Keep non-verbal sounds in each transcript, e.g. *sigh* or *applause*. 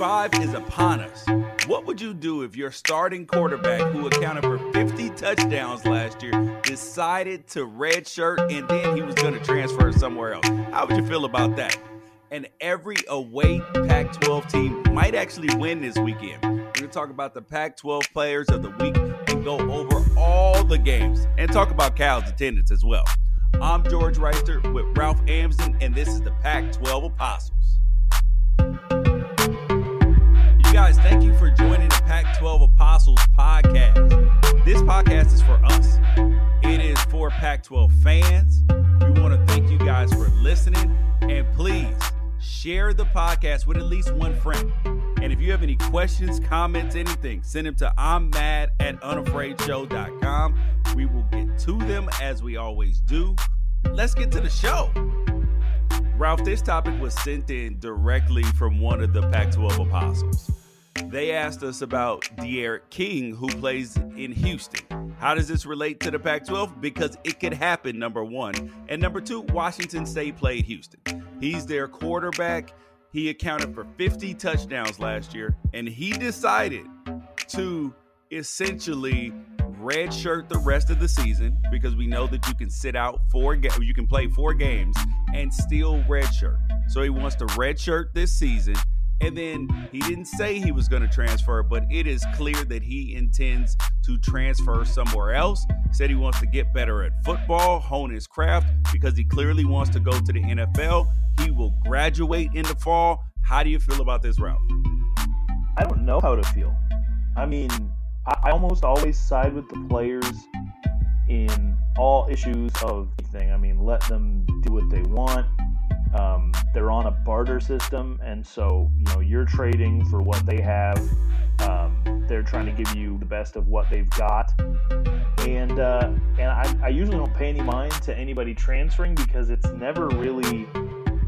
5 is upon us. What would you do if your starting quarterback, who accounted for 50 touchdowns last year, decided to redshirt and then he was going to transfer somewhere else? How would you feel about that? And every away Pac 12 team might actually win this weekend. We're going to talk about the Pac 12 players of the week and go over all the games and talk about Cal's attendance as well. I'm George Reister with Ralph Amson, and this is the Pac 12 Apostles. You guys, thank you for joining the Pac 12 Apostles podcast. This podcast is for us, it is for Pac 12 fans. We want to thank you guys for listening, and please share the podcast with at least one friend. And if you have any questions, comments, anything, send them to I'm mad at unafraidshow.com. We will get to them as we always do. Let's get to the show. Ralph, this topic was sent in directly from one of the Pac 12 apostles. They asked us about D'Eriq King, who plays in Houston. How does this relate to the Pac 12? Because it could happen, number one. And number two, Washington State played Houston. He's their quarterback. He accounted for 50 touchdowns last year, and he decided to essentially redshirt the rest of the season because we know that you can sit out four ga- you can play four games and still redshirt. So he wants to redshirt this season and then he didn't say he was going to transfer, but it is clear that he intends to transfer somewhere else. Said he wants to get better at football, hone his craft, because he clearly wants to go to the NFL. He will graduate in the fall. How do you feel about this, Ralph? I don't know how to feel. I mean, I almost always side with the players in all issues of anything. I mean, let them do what they want. Um, they're on a barter system, and so you know you're trading for what they have. Um, they're trying to give you the best of what they've got, and uh, and I, I usually don't pay any mind to anybody transferring because it's never really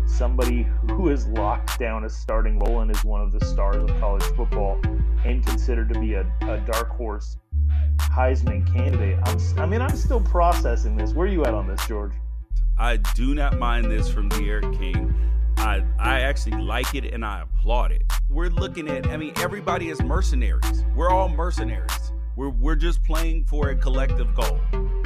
somebody who is locked down a starting role and is one of the stars of college football and considered to be a, a dark horse Heisman candidate. I'm, I mean, I'm still processing this. Where are you at on this, George? I do not mind this from D'Eriq King. I I actually like it and I applaud it. We're looking at I mean everybody is mercenaries. We're all mercenaries. We're we're just playing for a collective goal.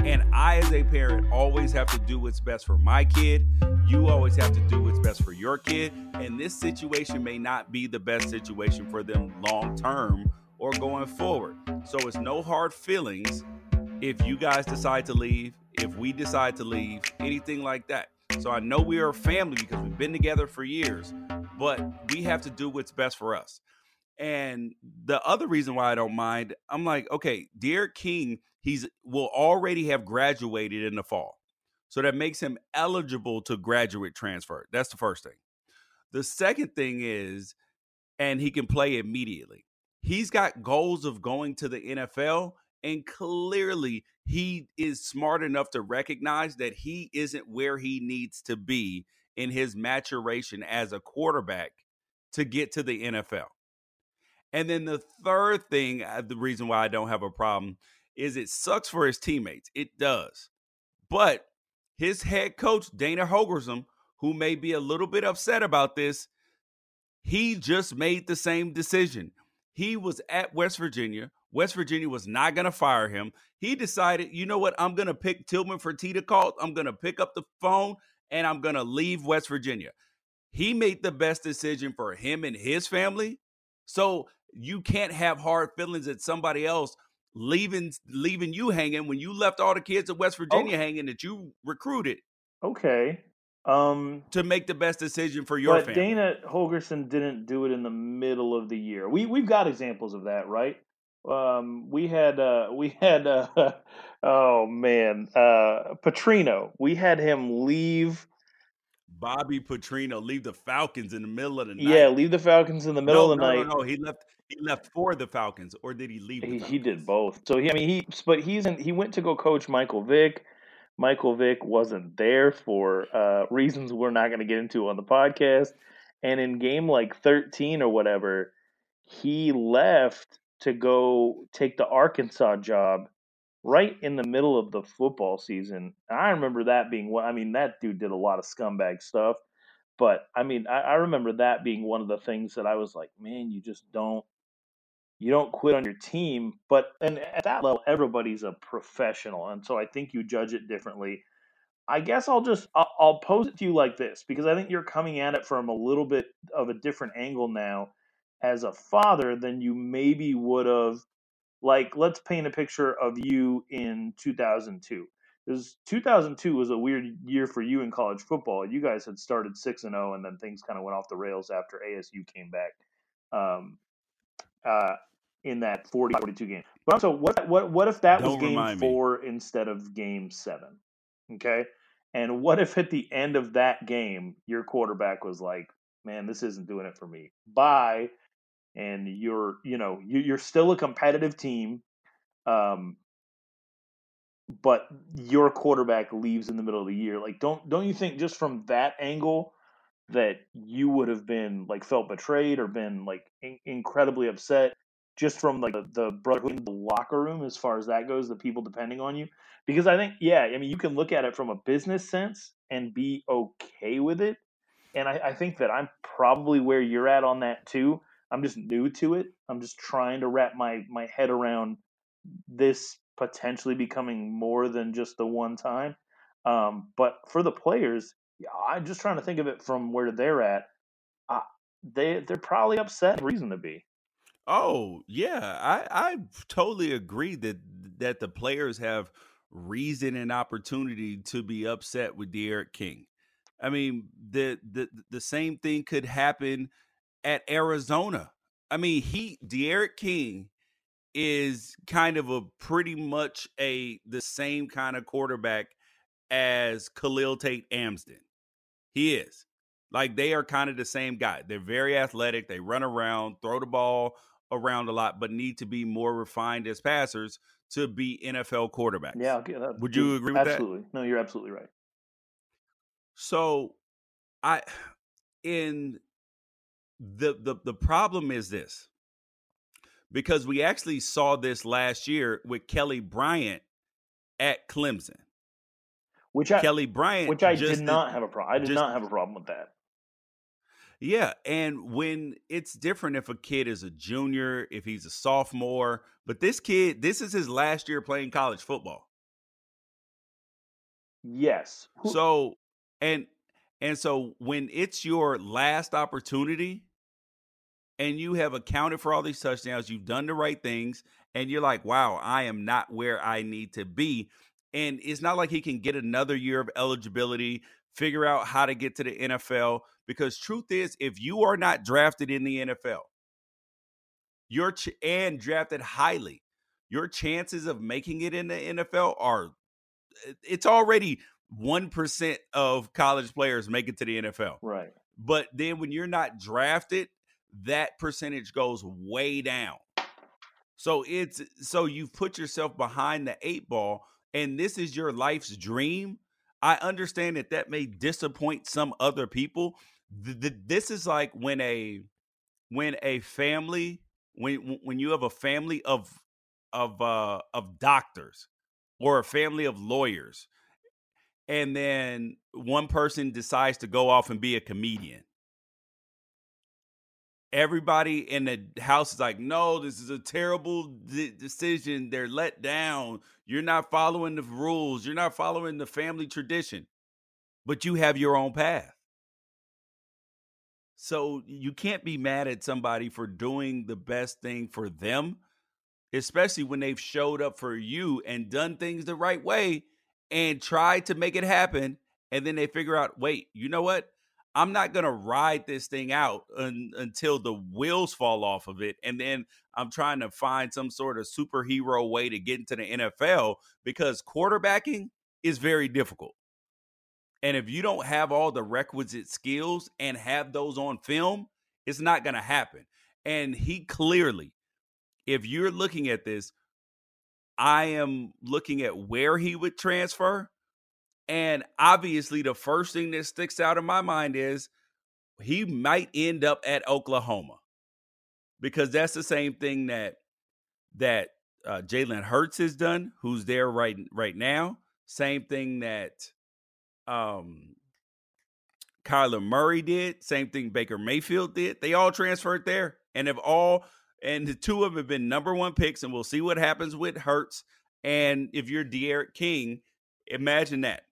And I as a parent always have to do what's best for my kid. You always have to do what's best for your kid. And this situation may not be the best situation for them long term or going forward. So it's no hard feelings if you guys decide to leave if we decide to leave, anything like that. So I know we are a family because we've been together for years, but we have to do what's best for us. And the other reason why I don't mind, I'm like, okay, D'Eriq King, he's will already have graduated in the fall. So that makes him eligible to graduate transfer. That's the first thing. The second thing is, and he can play immediately. He's got goals of going to the NFL, and clearly he is smart enough to recognize that he isn't where he needs to be in his maturation as a quarterback to get to the NFL. And then the third thing, uh, the reason why I don't have a problem is it sucks for his teammates. It does. But his head coach, Dana Holgorsen, who may be a little bit upset about this, he just made the same decision. He was at West Virginia West Virginia was not going to fire him. He decided, you know what? I'm going to pick Tillman Fertitta call. I'm going to pick up the phone and I'm going to leave West Virginia. He made the best decision for him and his family. So you can't have hard feelings at somebody else leaving leaving you hanging when you left all the kids at West Virginia okay. hanging that you recruited. Okay. Um, to make the best decision for your but family. Dana Holgorsen didn't do it in the middle of the year. We we've got examples of that, right? Um, we had uh, *laughs* we had uh, oh man uh, Petrino. We had him leave. Bobby Petrino leave the Falcons in the middle of the night. Yeah, leave the Falcons in the middle no, of the no, night. No, no, he left. He left for the Falcons, or did he leave? He, he, did both. So he, I mean, he but he's in. He went to go coach Michael Vick. Michael Vick wasn't there for uh, reasons we're not going to get into on the podcast. And in game like thirteen or whatever, he left to go take the Arkansas job right in the middle of the football season. I remember that being what I mean, that dude did a lot of scumbag stuff. But I mean, I, I remember that being one of the things that I was like, man, you just don't you don't quit on your team. But and at that level, everybody's a professional, and so I think you judge it differently. I guess I'll just I'll, I'll pose it to you like this because I think you're coming at it from a little bit of a different angle now as a father than you maybe would have. Like, let's paint a picture of you in 2002 because 2002 was a weird year for you in college football. You guys had started six and zero, oh, and then things kind of went off the rails after ASU came back um, uh, in that 40, 42 game. But so what? What? What if that Don't was game four me. instead of game seven? Okay, and what if at the end of that game your quarterback was like, "Man, this isn't doing it for me." Bye. And you're, you know, you're still a competitive team. Um, but your quarterback leaves in the middle of the year. Like, don't don't you think just from that angle that you would have been like felt betrayed or been like in- incredibly upset just from like the, the brotherhood in the locker room as far as that goes, the people depending on you? Because I think, yeah, I mean, you can look at it from a business sense and be okay with it. And I, I think that I'm probably where you're at on that too. I'm just new to it. I'm just trying to wrap my my head around this potentially becoming more than just the one time. Um, but for the players, I'm just trying to think of it from where they're at. Uh, they they're probably upset. Reason to be. Oh yeah, I I totally agree that that the players have reason and opportunity to be upset with D'Eriq King. I mean, the the the same thing could happen at Arizona. I mean, he D'Eriq King is kind of a pretty much a the same kind of quarterback as Khalil Tate Amsden. He is. Like they are kind of the same guy. They're very athletic. They run around, throw the ball around a lot, but need to be more refined as passers to be NFL quarterbacks. Yeah, okay, that, would you agree with absolutely. that? Absolutely. No, you're absolutely right. So, I in the the the problem is this because we actually saw this last year with Kelly Bryant at Clemson. Which I, Kelly Bryant, which I did not have a problem. I did just, not have a problem with that. Yeah, and when it's different if a kid is a junior, if he's a sophomore, but this kid, this is his last year playing college football. Yes. So, and and so when it's your last opportunity, and you have accounted for all these touchdowns, you've done the right things, and you're like, wow, I am not where I need to be. And it's not like he can get another year of eligibility, figure out how to get to the NFL. Because truth is, if you are not drafted in the NFL, you're ch- and drafted highly, your chances of making it in the NFL are it's already 1% of college players make it to the NFL. Right. But then when you're not drafted, that percentage goes way down. So it's so you've put yourself behind the eight ball, and this is your life's dream. I understand that that may disappoint some other people. This is like when a when a family when when you have a family of of uh of doctors or a family of lawyers and then one person decides to go off and be a comedian everybody in the house is like, no, this is a terrible de- decision. They're let down. You're not following the rules. You're not following the family tradition, but you have your own path. So you can't be mad at somebody for doing the best thing for them, especially when they've showed up for you and done things the right way and tried to make it happen. And then they figure out, wait, you know what? I'm not going to ride this thing out un, until the wheels fall off of it. And then I'm trying to find some sort of superhero way to get into the NFL because quarterbacking is very difficult. And if you don't have all the requisite skills and have those on film, it's not going to happen. And he clearly, if you're looking at this, I am looking at where he would transfer and obviously, the first thing that sticks out in my mind is he might end up at Oklahoma because that's the same thing that that uh, Jalen Hurts has done, who's there right right now. Same thing that um, Kyler Murray did. Same thing Baker Mayfield did. They all transferred there and have all and the two of them have been number one picks, and we'll see what happens with Hurts. And if you're D'Eriq King, imagine that.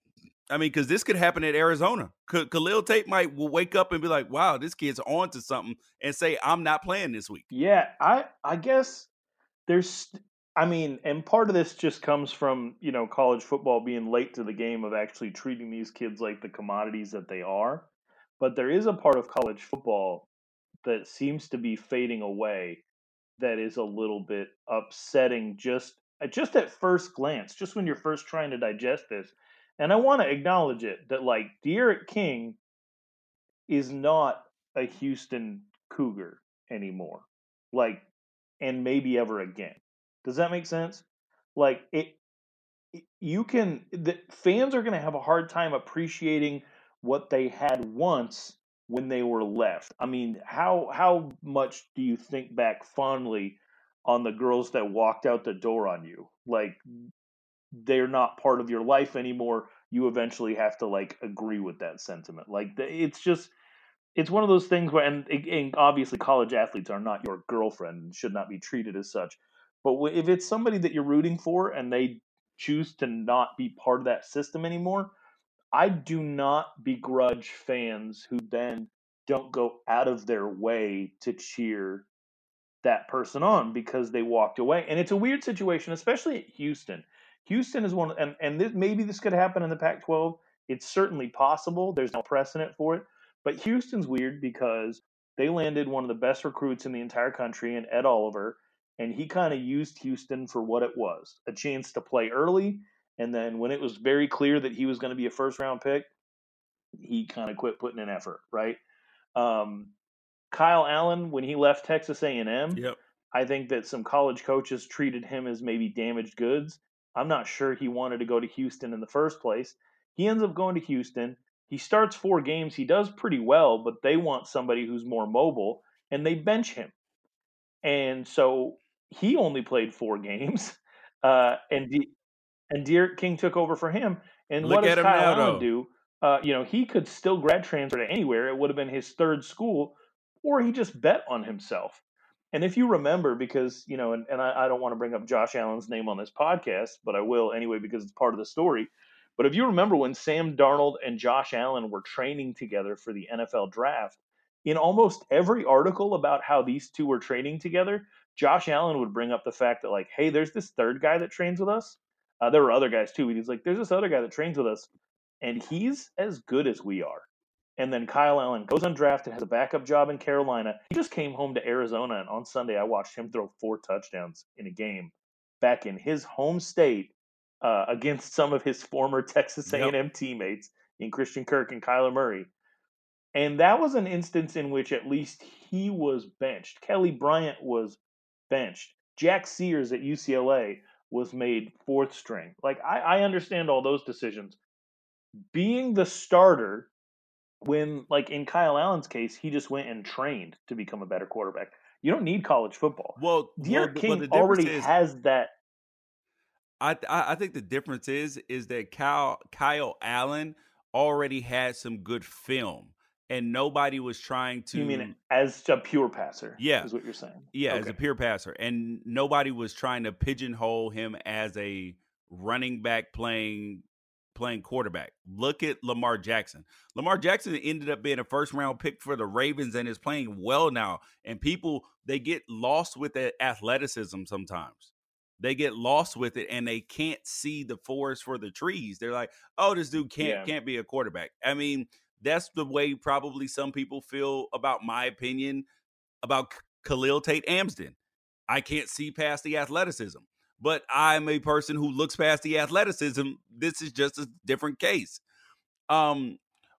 I mean, because this could happen at Arizona. Khalil Tate might wake up and be like, "Wow, this kid's on to something," and say, "I'm not playing this week." Yeah, I I guess there's I mean, and part of this just comes from, you know, college football being late to the game of actually treating these kids like the commodities that they are. But there is a part of college football that seems to be fading away that is a little bit upsetting just just at first glance, just when you're first trying to digest this. And I want to acknowledge it that like D'Eriq King is not a Houston Cougar anymore. Like and maybe ever again. Does that make sense? Like it, you can the fans are going to have a hard time appreciating what they had once when they were left. I mean, how how much do you think back fondly on the girls that walked out the door on you? Like they're not part of your life anymore. You eventually have to like agree with that sentiment. Like it's just it's one of those things where and, and obviously college athletes are not your girlfriend and should not be treated as such but if it's somebody that you're rooting for and they choose to not be part of that system anymore, I do not begrudge fans who then don't go out of their way to cheer that person on because they walked away. And it's a weird situation, especially at Houston. Houston is one, and and this, maybe this could happen in the Pac-12. It's certainly possible. There's no precedent for it, but Houston's weird because they landed one of the best recruits in the entire country in Ed Oliver, and he kind of used Houston for what it was a chance to play early. And then when it was very clear that he was going to be a first round pick, he kind of quit putting in effort, right? Um, Kyle Allen, when he left Texas A&M, yep. I think that some college coaches treated him as maybe damaged goods. I'm not sure he wanted to go to Houston in the first place. He ends up going to Houston. He starts four games. He does pretty well, but they want somebody who's more mobile, and they bench him. And so he only played four *laughs* games, uh, and De- and D'Eriq King took over for him. And Look what does Kyle now, Allen do? Uh, you know, he could still grad transfer to anywhere. It would have been his third school, or he just bet on himself. And if you remember, because you know, and, and I, I don't want to bring up Josh Allen's name on this podcast, but I will anyway because it's part of the story. But if you remember when Sam Darnold and Josh Allen were training together for the NFL draft, in almost every article about how these two were training together, Josh Allen would bring up the fact that like, hey, there's this third guy that trains with us. Uh, there were other guys too, he's like, there's this other guy that trains with us, and he's as good as we are. And then Kyle Allen goes undrafted, has a backup job in Carolina. He just came home to Arizona, and on Sunday I watched him throw four touchdowns in a game back in his home state uh, against some of his former Texas A&M yep. teammates in Christian Kirk and Kyler Murray. And that was an instance in which at least he was benched. Kelly Bryant was benched. Jack Sears at UCLA was made fourth string. Like I, I understand all those decisions. Being the starter when like in Kyle Allen's case, he just went and trained to become a better quarterback. You don't need college football. Well, D'Eriq well, King already is, has that. I I think the difference is is that Kyle Kyle Allen already had some good film and nobody was trying to. You mean as a pure passer? Yeah, is what you're saying. Yeah, okay. as a pure passer, and nobody was trying to pigeonhole him as a running back playing playing quarterback. Look at Lamar Jackson. Lamar Jackson ended up being a first round pick for the Ravens and is playing well now. And people they get lost with that athleticism sometimes. They get lost with it and they can't see the forest for the trees. They're like, "Oh, this dude can't yeah. can't be a quarterback." I mean, that's the way probably some people feel about my opinion about Khalil Tate Amsden. I can't see past the athleticism, but I'm a person who looks past the athleticism. This is just a different case. Um,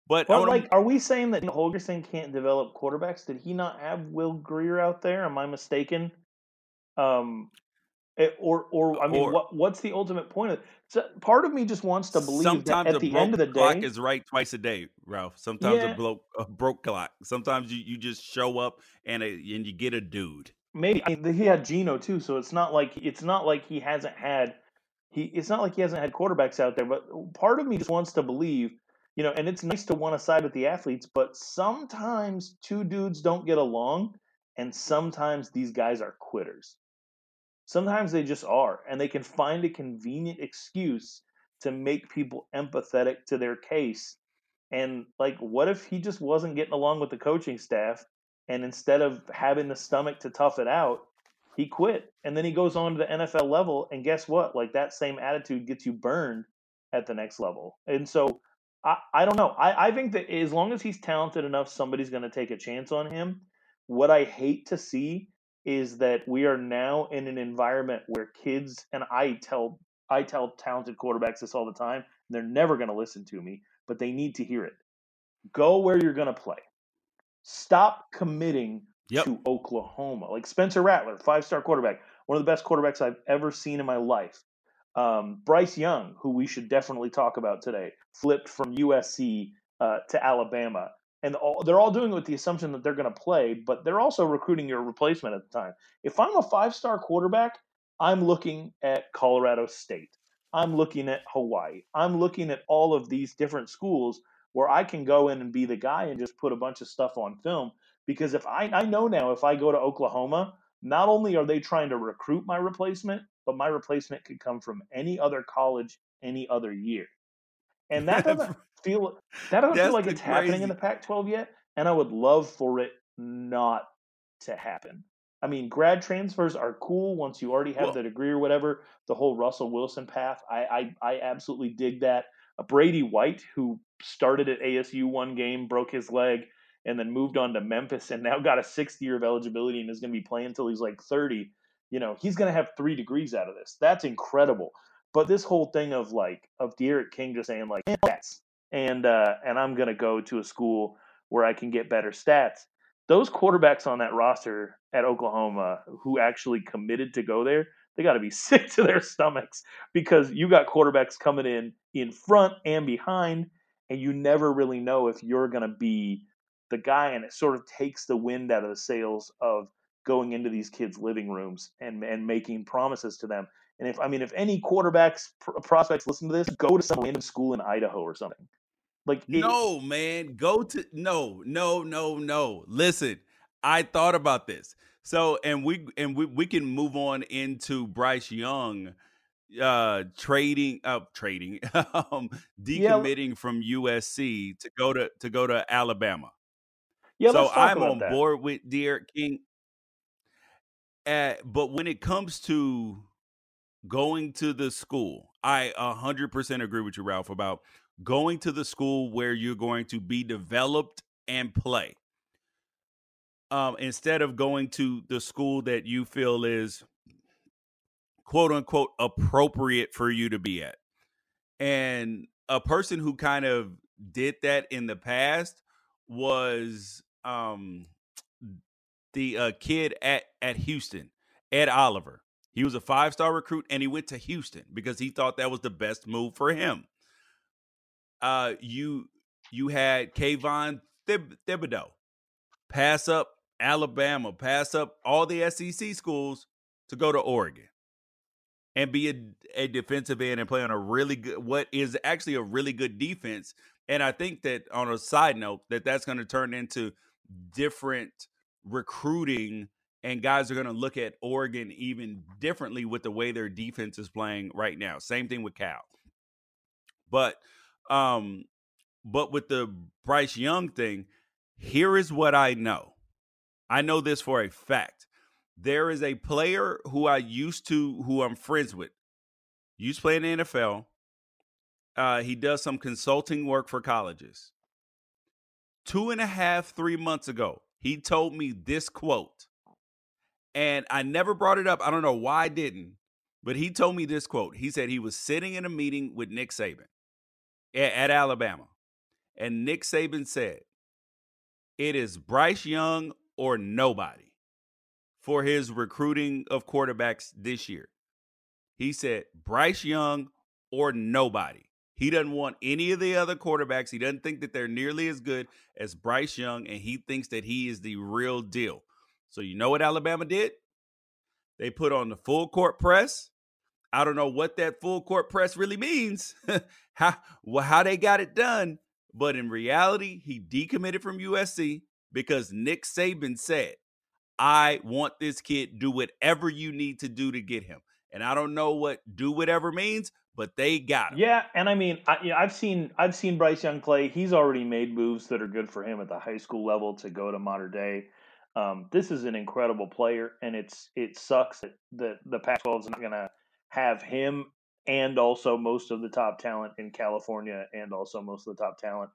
but well, like, are we saying that Holgorsen can't develop quarterbacks? Did he not have Will Grier out there? Am I mistaken? Um, it, eh, or, or I mean, or, what what's the ultimate point of? So part of me just wants to believe that at the end of the day, clock is right twice a day, Ralph. Sometimes yeah. a broke a broke clock. Sometimes you, you just show up and a, and you get a dude. Maybe I mean, he had Geno too, so it's not like it's not like he hasn't had he. It's not like he hasn't had quarterbacks out there. But part of me just wants to believe you know, and it's nice to want to side with the athletes, but sometimes two dudes don't get along, and sometimes these guys are quitters. Sometimes they just are, and they can find a convenient excuse to make people empathetic to their case. And like, what if he just wasn't getting along with the coaching staff, and instead of having the stomach to tough it out, he quit, and then he goes on to the NFL level, and guess what? Like that same attitude gets you burned at the next level. And so I, I don't know. I, I think that as long as he's talented enough, somebody's going to take a chance on him. What I hate to see is that we are now in an environment where kids and I tell I tell talented quarterbacks this all the time. they're never going to listen to me, but they need to hear it. Go where you're going to play. Stop committing yep. to Oklahoma. Like Spencer Rattler, five star quarterback, one of the best quarterbacks I've ever seen in my life. Um, Bryce Young, who we should definitely talk about today, flipped from USC uh, to Alabama. And all, they're all doing it with the assumption that they're going to play, but they're also recruiting your replacement at the time. If I'm a five star quarterback, I'm looking at Colorado State. I'm looking at Hawaii. I'm looking at all of these different schools where I can go in and be the guy and just put a bunch of stuff on film. Because if I, I know now if I go to Oklahoma, not only are they trying to recruit my replacement, but my replacement could come from any other college any other year. And that *laughs* doesn't feel that doesn't feel like it's crazy. happening in the Pac-12 yet, and I would love for it not to happen. I mean, grad transfers are cool once you already have well, the degree or whatever. The whole Russell Wilson path, I I, I absolutely dig that. A Brady White, who started at ASU one game, broke his leg, and then moved on to Memphis, and now got a sixth year of eligibility and is going to be playing until he's like thirty you know, he's going to have three degrees out of this. That's incredible. But this whole thing of like of D'Eriq King just saying like stats and uh, and I'm going to go to a school where I can get better stats. Those quarterbacks on that roster at Oklahoma who actually committed to go there, they got to be *laughs* sick to their stomachs because you got quarterbacks coming in in front and behind, and you never really know if you're going to be the guy, and it sort of takes the wind out of the sails of going into these kids' living rooms and and making promises to them. And if I mean, if any quarterbacks pr- prospects listen to this, go to some random school in Idaho or something. Like it, no, man, go to no, no, no, no. Listen, I thought about this. So and we and we we can move on into Bryce Young uh trading uh trading *laughs* um decommitting yeah. from USC to go to to go to Alabama. Yeah, so I'm on that. board with D'Eriq King at, but when it comes to going to the school, I 100% agree with you, Ralph, about going to the school where you're going to be developed and play. Um, instead of going to the school that you feel is quote unquote appropriate for you to be at. And a person who kind of did that in the past was um the uh, kid at at Houston, Ed Oliver. He was a five star recruit, and he went to Houston because he thought that was the best move for him. Uh, you you had Kayvon Thib- Thibodeaux pass up Alabama, pass up all the SEC schools to go to Oregon and be a, a defensive end and play on a really good, what is actually a really good defense. And I think that on a side note, that that's going to turn into different recruiting and guys are going to look at Oregon even differently with the way their defense is playing right now. Same thing with Cal. But um but with the Bryce Young thing, here is what I know. I know this for a fact. There is a player who I used to who I'm friends with. Used to play in the NFL. Uh, he does some consulting work for colleges. Two and a half, three months ago, he told me this quote. And I never brought it up. I don't know why I didn't, but he told me this quote. He said he was sitting in a meeting with Nick Saban at, at Alabama. And Nick Saban said, It is Bryce Young or nobody for his recruiting of quarterbacks this year. He said, Bryce Young or nobody. He doesn't want any of the other quarterbacks. He doesn't think that they're nearly as good as Bryce Young, and he thinks that he is the real deal. So, you know what Alabama did? They put on the full court press. I don't know what that full court press really means, *laughs* how, well, how they got it done, But in reality, he decommitted from USC because Nick Saban said, I want this kid, do whatever you need to do to get him. And I don't know what do whatever means, but they got him. Yeah, and I mean, I, have seen I've seen Bryce Young play. He's already made moves that are good for him at the high school level to go to modern day. Um, this is an incredible player, and it's it sucks that the the Pac-12 is not going to have him and also most of the top talent in California and also most of the top talent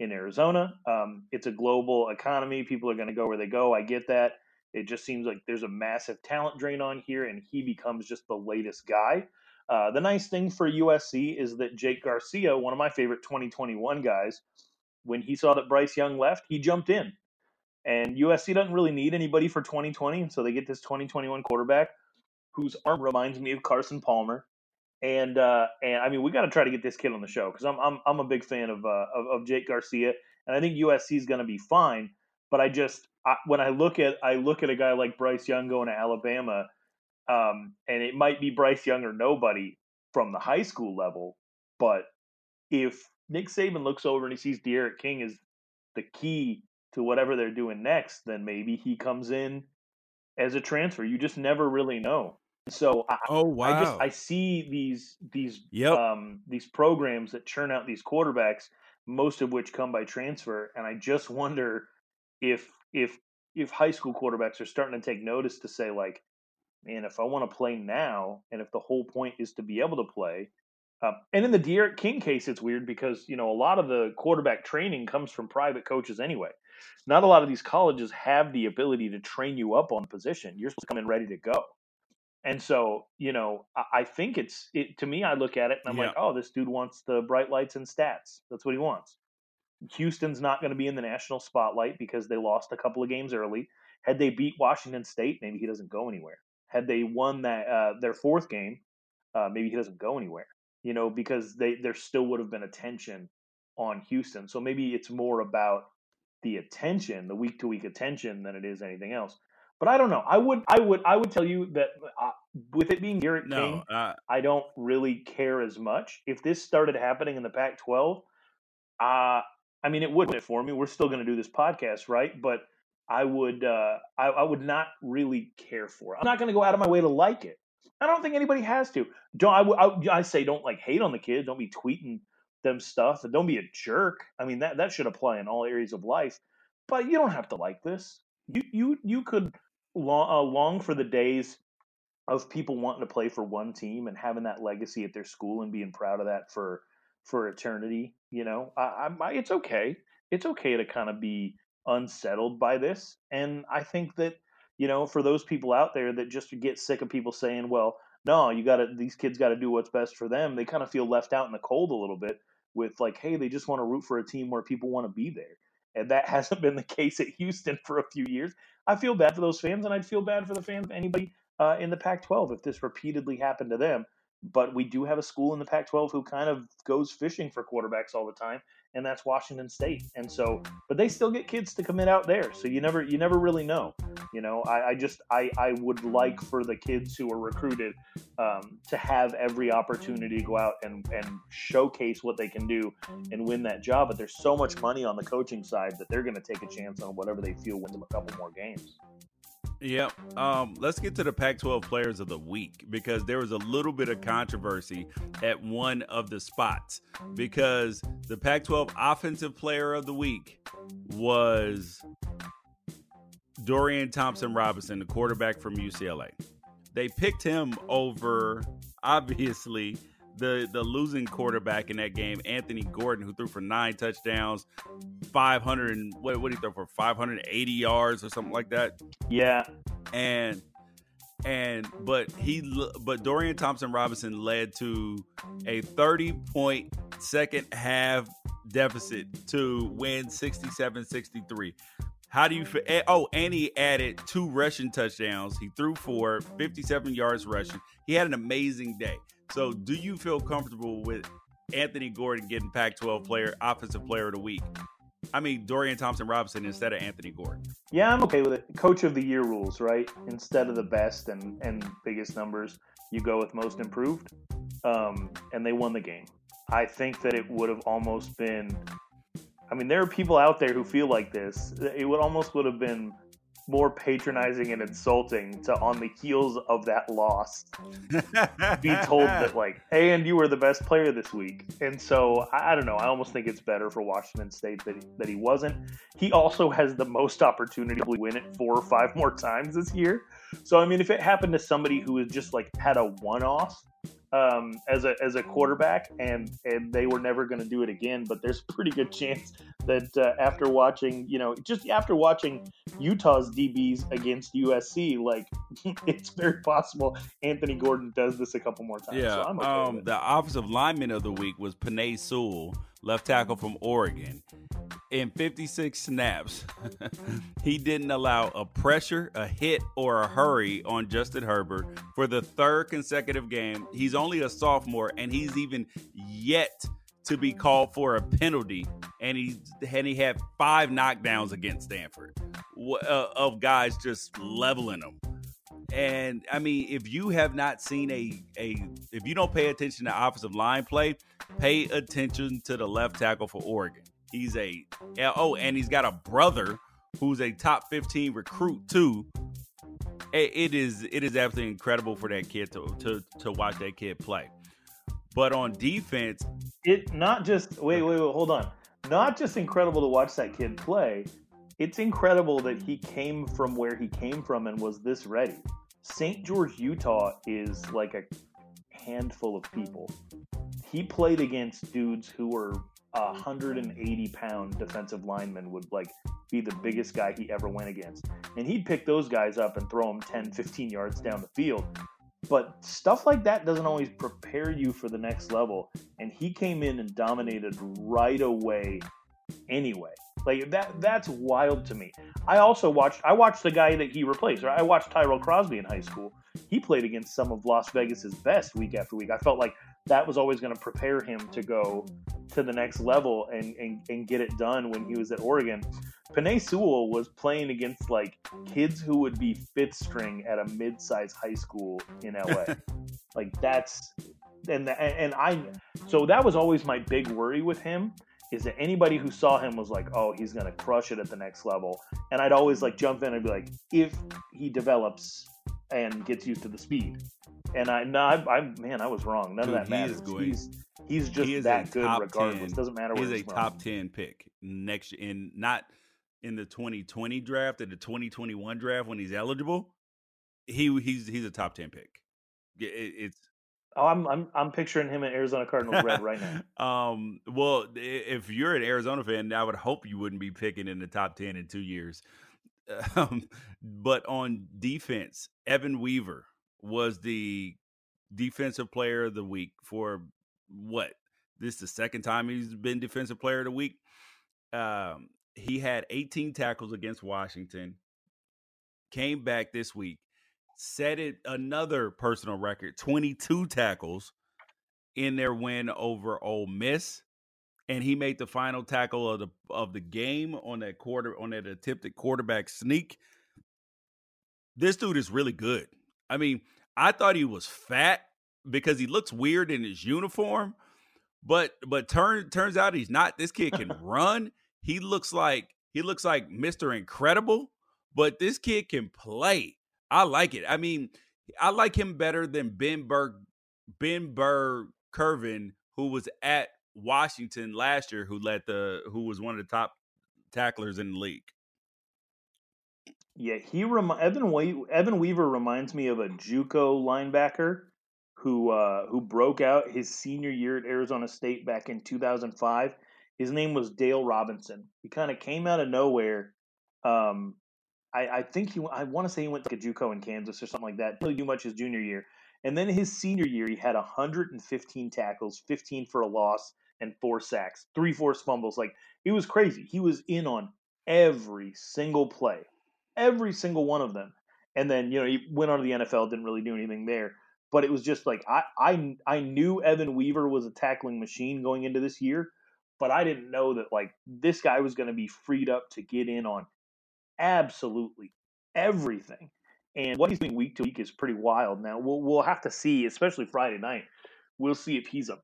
in Arizona. Um, it's a global economy. People are going to go where they go. I get that. It just seems like there's a massive talent drain on here, and he becomes just the latest guy. Uh, the nice thing for USC is that Jake Garcia, one of my favorite 2021 guys, when he saw that Bryce Young left, he jumped in. And USC doesn't really need anybody for 2020, so they get this 2021 quarterback whose arm reminds me of Carson Palmer. And uh, and I mean, we got to try to get this kid on the show because I'm, I'm I'm a big fan of, uh, of, of Jake Garcia, and I think USC is going to be fine. But I just I, when I look at I look at a guy like Bryce Young going to Alabama, um, and it might be Bryce Young or nobody from the high school level. But if Nick Saban looks over and he sees D'Eriq King is the key to whatever they're doing next, then maybe he comes in as a transfer. You just never really know. So I, oh wow, I just I see these these yep. um, these programs that churn out these quarterbacks, most of which come by transfer, and I just wonder if if if high school quarterbacks are starting to take notice to say like, man, if I want to play now, and if the whole point is to be able to play, uh, and in the D'Eriq King case, it's weird because you know a lot of the quarterback training comes from private coaches anyway. Not a lot of these colleges have the ability to train you up on position. You're supposed to come in ready to go. And so, you know, I, I think it's it to me. I look at it and I'm yeah. like, oh, this dude wants the bright lights and stats. That's what he wants. Houston's not going to be in the national spotlight because they lost a couple of games early. Had they beat Washington State, maybe he doesn't go anywhere. Had they won that uh, their fourth game, uh, maybe he doesn't go anywhere. You know, because they there still would have been attention on Houston. So maybe it's more about the attention, the week to week attention, than it is anything else. But I don't know. I would, I would, I would tell you that uh, with it being Garrett no, King, uh, I don't really care as much. If this started happening in the Pac-12, uh, I mean, it would it for me. We're still going to do this podcast, right? But I would, uh, I, I would not really care for it. I'm not going to go out of my way to like it. I don't think anybody has to. Don't I, I, I say don't like hate on the kid. Don't be tweeting them stuff don't be a jerk. I mean that that should apply in all areas of life. But you don't have to like this. You you you could long, uh, long for the days of people wanting to play for one team and having that legacy at their school and being proud of that for for eternity. You know, I, I, it's okay. It's okay to kind of be unsettled by this, and I think that you know, for those people out there that just get sick of people saying, "Well, no, you got to these kids got to do what's best for them," they kind of feel left out in the cold a little bit with like, "Hey, they just want to root for a team where people want to be there." And that *laughs* hasn't been the case at Houston for a few years. I feel bad for those fans, and I'd feel bad for the fans of anybody uh, in the Pac-12 if this repeatedly happened to them. But we do have a school in the Pac-12 who kind of goes fishing for quarterbacks all the time, and that's Washington State. And so, but they still get kids to commit out there, so you never you never really know. You know, I, I just I I would like for the kids who are recruited um, to have every opportunity to go out and and showcase what they can do and win that job. But there's so much money on the coaching side that they're going to take a chance on whatever they feel wins them a couple more games. Yep. Um, let's get to the Pac 12 players of the week because there was a little bit of controversy at one of the spots because the Pac 12 offensive player of the week was Dorian Thompson Robinson, the quarterback from UCLA. They picked him over, obviously, the the losing quarterback in that game, Anthony Gordon, who threw for nine touchdowns, five hundred and what what did he throw for five hundred and eighty yards or something like that. Yeah, and and but he but Dorian Thompson Robinson led to a 30 point second half deficit to win 67-63. How do you feel? Oh, and he added two rushing touchdowns. He threw for 57 yards rushing. He had an amazing day. So, do you feel comfortable with Anthony Gordon getting Pac-12 player, offensive player of the week? I mean, Dorian Thompson Robinson instead of Anthony Gordon. Yeah, I'm okay with it. Coach of the year rules, right? Instead of the best and, and biggest numbers, you go with most improved. Um, and they won the game. I think that it would have almost been I mean, there are people out there who feel like this. It would almost would have been more patronizing and insulting to on the heels of that loss *laughs* be told that like hey and you were the best player this week. And so I, I, don't know. I almost think it's better for washington state that he, that he wasn't. He also has the most opportunity to win it four or five more times this year. So i mean if it happened to somebody who has just like had a one-off um, as a as a quarterback, and and they were never going to do it again. But there's a pretty good *laughs* chance that uh, after watching, you know, just after watching Utah's DBs against USC, like *laughs* it's very possible Anthony Gordon does this a couple more times. Yeah, so okay um, the offensive lineman of the week was Penei Sewell, left tackle from Oregon in 56 snaps, *laughs* he didn't allow a pressure, a hit, or a hurry on Justin Herbert for the third consecutive game. He's only a sophomore, and he's even yet to be called for a penalty. And he and he had five knockdowns against Stanford uh, of guys just leveling them. And I mean, if you have not seen a a if you don't pay attention to offensive line play, pay attention to the left tackle for Oregon He's a oh, and he's got a brother who's a top 15 recruit too. It is it is absolutely incredible for that kid to to to watch that kid play. But on defense, it not just wait wait wait hold on, not just incredible to watch that kid play. It's incredible that he came from where he came from and was this ready. St. George, Utah is like a handful of people. He played against dudes who were a 180 pound defensive lineman would like be the biggest guy he ever went against. And he'd pick those guys up and throw them 10, 15 yards down the field. But stuff like that doesn't always prepare you for the next level. And he came in and dominated right away anyway. Like that that's wild to me. I also watched I watched the guy that he replaced. Right? I watched Tyrell Crosby in high school. He played against some of Las Vegas's best week after week. I felt like that was always going to prepare him to go to the next level and, and, and get it done when he was at Oregon. Penei Sewell was playing against like kids who would be fifth string at a mid-sized high school in LA. *laughs* like that's and and I so that was always my big worry with him is that anybody who saw him was like, oh, he's gonna crush it at the next level. And I'd always like jump in and be like, if he develops and gets used to the speed. And I no, I, I man, I was wrong. None Dude, of that matters. He's he's just he that good regardless. 10, Doesn't matter. He's a top ten pick next in not in the 2020 draft, in the 2021 draft when he's eligible. He he's he's a top ten pick. It, it's Oh, I'm I'm I'm picturing him in Arizona Cardinals red right now. *laughs* um, well, if you're an Arizona fan, I would hope you wouldn't be picking in the top ten in two years. *laughs* Um, but on defense, Evan Weaver was the defensive player of the week for what? This is the second time he's been defensive player of the week. Um, he had 18 tackles against Washington. Came back this week, set it another personal record, 22 tackles in their win over Ole Miss. And he made the final tackle of the of the game on that quarter on that attempted quarterback sneak. This dude is really good. I mean, I thought he was fat because he looks weird in his uniform, but but turn turns out he's not. This kid can *laughs* run. He looks like he looks like Mr. Incredible, but this kid can play. I like it. I mean, I like him better than Ben Berg Ben Burr Kirven, who was at Washington last year, who led the who was one of the top tacklers in the league. Yeah, he rem- Evan We- Evan Weaver reminds me of a JUCO linebacker who uh, who broke out his senior year at Arizona State back in 2005. His name was Dale Robinson. He kind of came out of nowhere. Um, I, I, think he I want to say he went to like JUCO in Kansas or something like that. Didn't do much his junior year, and then his senior year he had 115 tackles, 15 for a loss, and four sacks, three forced fumbles. Like it was crazy. He was in on every single play every single one of them. And then you know he went on to the NFL, didn't really do anything there. But it was just like I I I knew Evan Weaver was a tackling machine going into this year, but I didn't know that like this guy was going to be freed up to get in on absolutely everything. And what he's doing week to week is pretty wild. Now we'll we'll have to see, especially Friday night. We'll see if he's a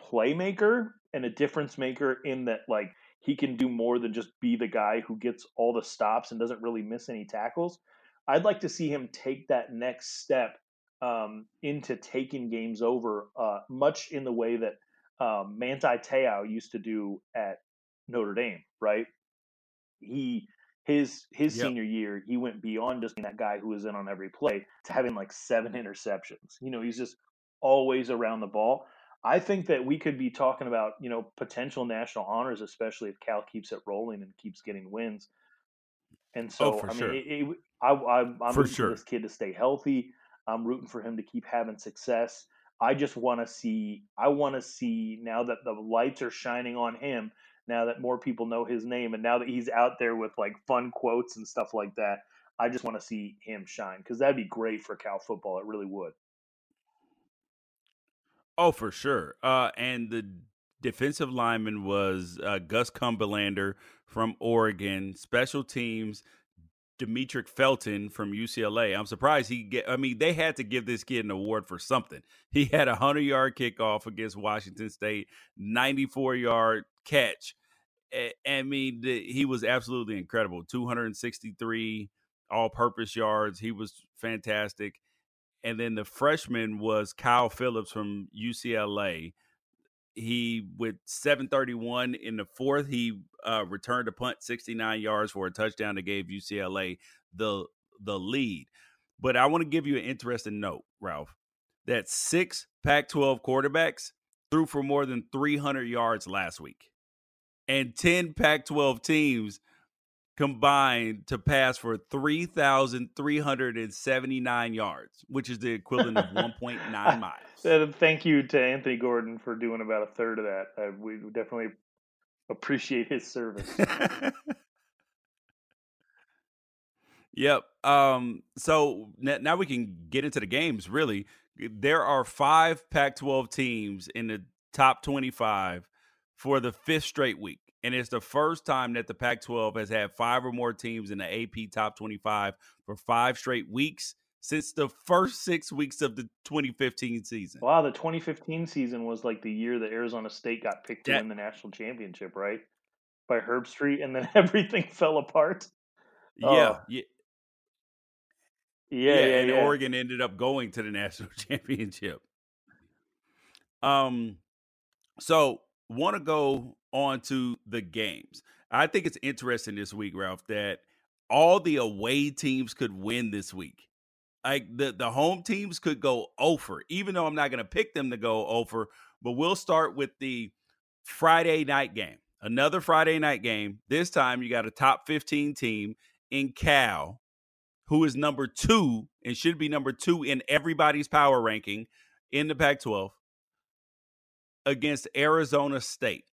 playmaker and a difference maker in that like he can do more than just be the guy who gets all the stops and doesn't really miss any tackles. I'd like to see him take that next step um, into taking games over, uh, much in the way that um, Manti Te'o used to do at Notre Dame. Right? He his his yep. senior year, he went beyond just being that guy who was in on every play to having like seven interceptions. You know, he's just always around the ball. I think that we could be talking about you know potential national honors, especially if Cal keeps it rolling and keeps getting wins. And oh, so, oh, I sure. mean, it, it, I, I, am rooting sure. for this kid to stay healthy. I'm rooting for him to keep having success. I just want to see. I want to see now that the lights are shining on him. Now that more people know his name, and now that he's out there with like fun quotes and stuff like that, I just want to see him shine because that'd be great for Cal football. It really would. Oh, for sure. Uh, and the defensive lineman was uh, Gus Cumberlander from Oregon. Special teams, Demetric Felton from UCLA. I'm surprised he get. I mean, they had to give this kid an award for something. He had a hundred yard kickoff against Washington State, 94 yard catch. I mean, he was absolutely incredible. 263 all purpose yards. He was fantastic and then the freshman was Kyle Philips from UCLA. He with 731 in the fourth, he uh, returned a punt 69 yards for a touchdown that gave UCLA the the lead. But I want to give you an interesting note, Ralph, that six Pac-12 quarterbacks threw for more than 300 yards last week, and 10 Pac-12 teams combined to pass for 3,379 yards, which is the equivalent of 1.9 miles. Thank you to Anthony Gordon for doing about a third of that. Uh, we definitely appreciate his service. *laughs* yep. Um, so now we can get into the games, really. There are five Pac 12 teams in the top 25 for the fifth straight week and it's the first time that the Pac 12 has had five or more teams in the AP top 25 for five straight weeks since the first six weeks of the 2015 season. Wow, the 2015 season was like the year that Arizona State got picked to win the national championship, right? By Herbstreit, and then *laughs* everything fell apart. Yeah, oh. yeah. Yeah, yeah, yeah, and yeah. Oregon ended up going to the national *laughs* championship. Um, so want to go on to the games. I think it's interesting this week, Ralph, that all the away teams could win this week. Like the, the home teams could go over, even though I'm not going to pick them to go over. But we'll start with the Friday night game. Another Friday night game. This time you got a top 15 team in Cal, who is number two and should be number two in everybody's power ranking in the Pac 12 against Arizona State.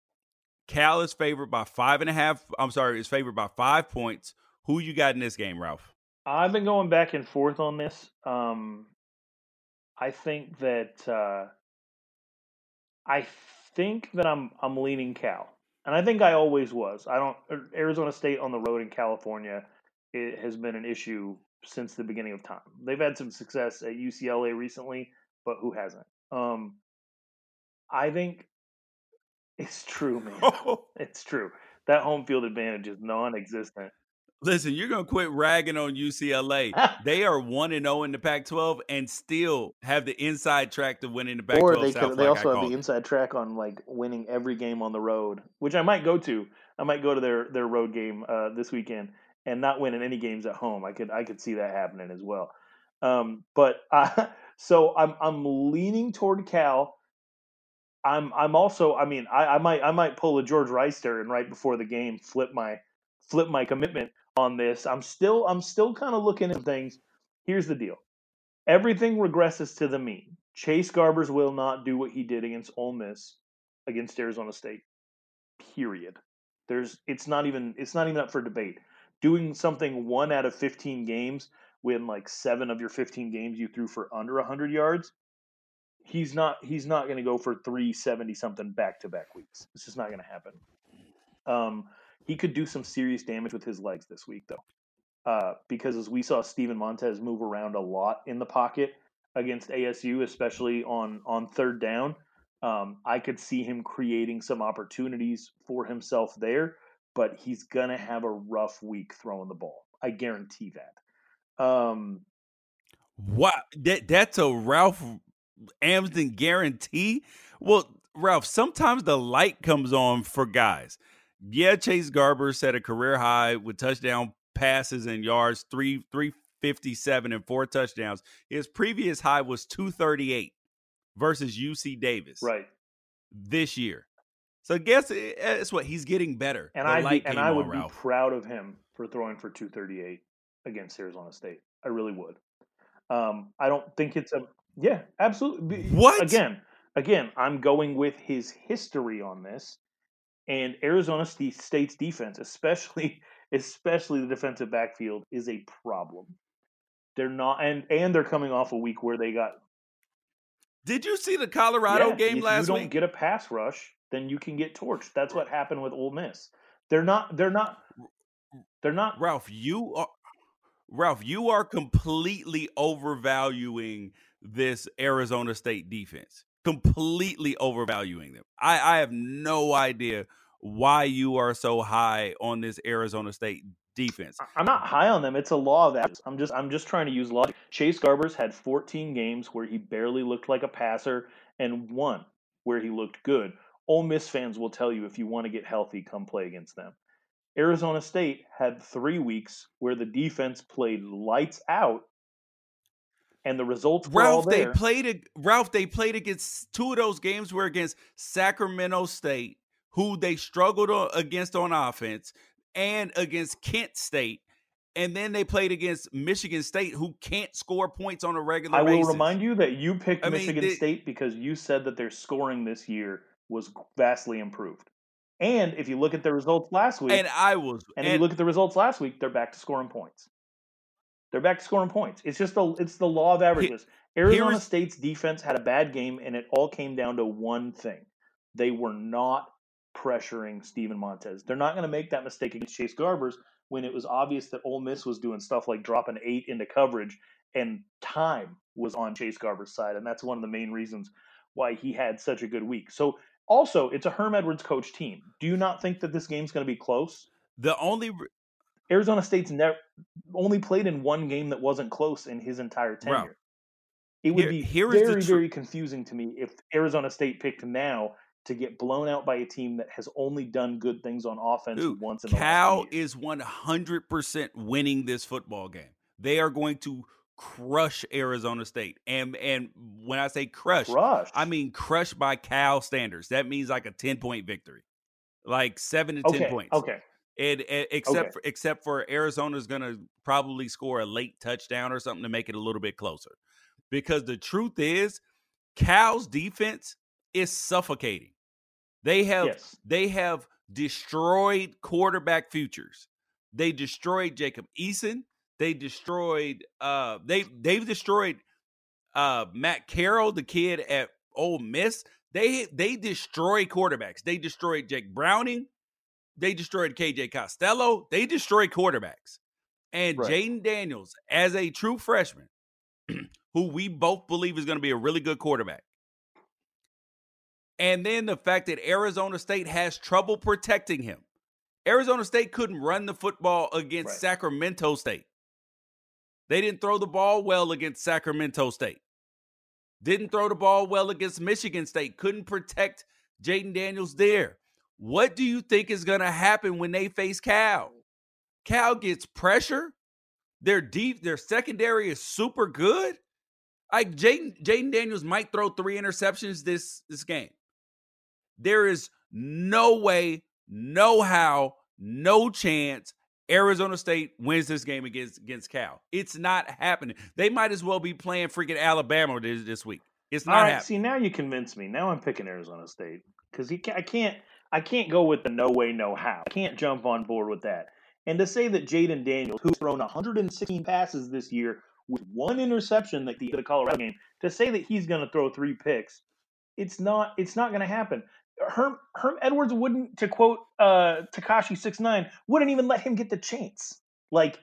Cal is favored by five and a half. I'm sorry, is favored by five points. Who you got in this game, Ralph? I've been going back and forth on this. Um, I think that uh, I think that I'm I'm leaning Cal, and I think I always was. I don't Arizona State on the road in California. It has been an issue since the beginning of time. They've had some success at UCLA recently, but who hasn't? Um, I think it's true, man. *laughs* it's true. That home field advantage is non-existent. Listen, you're gonna quit ragging on UCLA. *laughs* they are one and zero oh in the Pac-12 and still have the inside track to winning the Pac-12. Or they, can, they also have the inside track on like winning every game on the road, which I might go to. I might go to their their road game uh, this weekend and not winning any games at home. I could I could see that happening as well. Um, but *laughs* uh, so I'm I'm leaning toward Cal I'm I'm also I mean I, I might I might pull a George Reister and right before the game flip my flip my commitment on this. I'm still I'm still kind of looking at things. Here's the deal. Everything regresses to the mean. Chase Garbers will not do what he did against Ole Miss against Arizona State. Period. There's it's not even it's not even up for debate. Doing something one out of 15 games when like 7 of your 15 games you threw for under 100 yards he's not he's not going to go for 370 something back to back weeks. It's just not going to happen. Um, he could do some serious damage with his legs this week though, uh, because as we saw Steven Montez move around a lot in the pocket against ASU, especially on on third down. Um, I could see him creating some opportunities for himself there. but he's gonna have a rough week throwing the ball. I guarantee that. Um, what that that's a Ralph Amsden guarantee? Well, Ralph, sometimes the light comes on for guys. Yeah, Chase Garber set a career high with touchdown passes and yards, three three fifty seven and four touchdowns. His previous high was two thirty eight versus UC Davis. Right. This year. So guess it's what he's getting better. And I and I would on, be Ralph. proud of him for throwing for 238 against Arizona State. I really would. Um, I don't think it's a yeah, absolutely. What again? Again, I'm going with his history on this, and Arizona State's defense, especially *laughs* especially the defensive backfield, is a problem. They're not, and and they're coming off a week where they got. Did you see the Colorado yeah, game last week? If you don't get a pass rush, then you can get torched. That's what happened with Ole Miss. They're not. They're not. They're not. Ralph, you are. Ralph, you are completely overvaluing this Arizona State defense. Completely overvaluing them. I, I have no idea why you are so high on this Arizona State defense. I'm not high on them. It's a law of averages. I'm just I'm just trying to use logic. Chase Garbers had 14 games where he barely looked like a passer and one where he looked good. Ole Miss fans will tell you if you want to get healthy, come play against them. Arizona State had three weeks where the defense played lights out and the results were Ralph, they played Ralph. They played against two of those games were against Sacramento State, who they struggled against on offense, and against Kent State, and then they played against Michigan State, who can't score points on a regular. I will basis. remind you that you picked I Michigan mean, they, State because you said that their scoring this year was vastly improved. And if you look at the results last week, and I was, and, and if you look at the results last week, they're back to scoring points. They're back to scoring points. It's just the it's the law of averages. Arizona State's defense had a bad game, and it all came down to one thing: they were not pressuring Steven Montez. They're not going to make that mistake against Chase Garbers when it was obvious that Ole Miss was doing stuff like dropping eight into coverage, and time was on Chase Garber's side, and that's one of the main reasons why he had such a good week. So also, it's a Herm Edwards coach team. Do you not think that this game's going to be close? The only Arizona State's never only played in one game that wasn't close in his entire tenure. Bro, it would here, be here very, tr- very confusing to me if Arizona State picked now to get blown out by a team that has only done good things on offense Dude, once in Cal is 100% winning this football game. They are going to crush Arizona State. And and when I say crush, crush. I mean crush by Cal standards. That means like a 10 point victory. Like 7 to 10 okay, points. Okay. And, and except okay. for, except for Arizona's going to probably score a late touchdown or something to make it a little bit closer. Because the truth is, Cal's defense is suffocating. They have yes. they have destroyed quarterback futures. They destroyed Jacob Eason. They destroyed uh they they've destroyed uh Matt Corral, the kid at Ole Miss. They they destroy quarterbacks. They destroyed Jake Browning. They destroyed KJ Costello. They destroy quarterbacks. And right. Jayden Daniels, as a true freshman, *clears throat* who we both believe is going to be a really good quarterback. And then the fact that Arizona State has trouble protecting him. Arizona State couldn't run the football against right. Sacramento State. They didn't throw the ball well against Sacramento State. Didn't throw the ball well against Michigan State. Couldn't protect Jayden Daniels there. What do you think is going to happen when they face Cal? Cal gets pressure. Their deep, their secondary is super good. Like Jayden Daniels might throw three interceptions this this game. There is no way, no how, no chance Arizona State wins this game against against Cal. It's not happening. They might as well be playing freaking Alabama this, this week. It's not All right, happening. See, now you convince me. Now I'm picking Arizona State because I can't I can't go with the no way, no how. I can't jump on board with that. And to say that Jayden Daniels, who's thrown 116 passes this year with one interception like the, Colorado game, to say that he's going to throw three picks, it's not it's not going to happen. Herm, Herm Edwards wouldn't, to quote uh, Tekashi Six Nine, wouldn't even let him get the chance. Like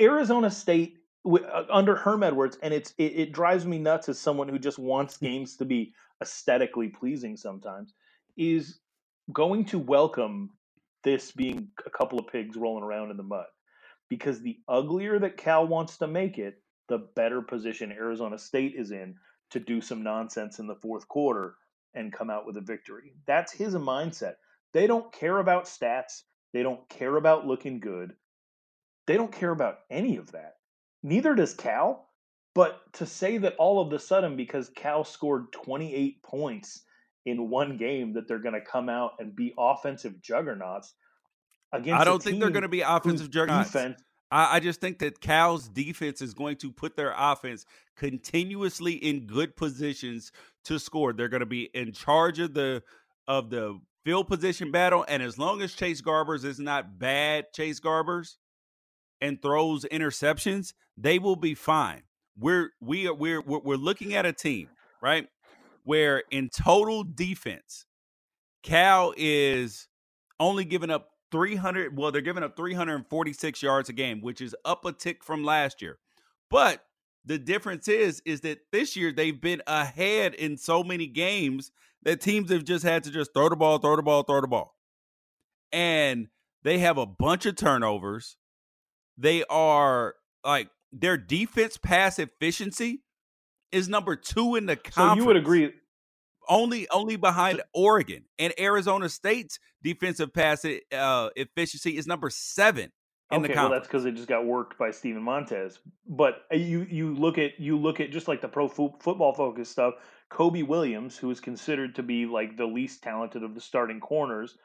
Arizona State uh, under Herm Edwards, and it's it, it drives me nuts as someone who just wants games to be aesthetically pleasing. Sometimes is going to welcome this being a couple of pigs rolling around in the mud. Because the uglier that Cal wants to make it, the better position Arizona State is in to do some nonsense in the fourth quarter and come out with a victory. That's his mindset. They don't care about stats. They don't care about looking good. They don't care about any of that. Neither does Cal. But to say that all of a sudden, because Cal scored 28 points in one game, that they're going to come out and be offensive juggernauts against I don't think they're going to be offensive juggernauts. Defense, I, I just think that Cal's defense is going to put their offense continuously in good positions to score. They're going to be in charge of the of the field position battle, and as long as Chase Garbers is not bad, Chase Garbers, and throws interceptions, they will be fine. We're we are we're we're looking at a team right where in total defense, Cal is only giving up 300 well they're giving up 346 yards a game which is up a tick from last year. But the difference is is that this year they've been ahead in so many games that teams have just had to just throw the ball throw the ball throw the ball. And they have a bunch of turnovers. They are like their defense pass efficiency is number two in the conference. So you would agree only only behind Oregon and Arizona State's defensive pass uh, efficiency is number seven in okay, the conference. Well, that's because they just got worked by Steven Montez. But uh, you you look at you look at just like the pro fo- football focus stuff. Kobe Williams, who is considered to be like the least talented of the starting corners,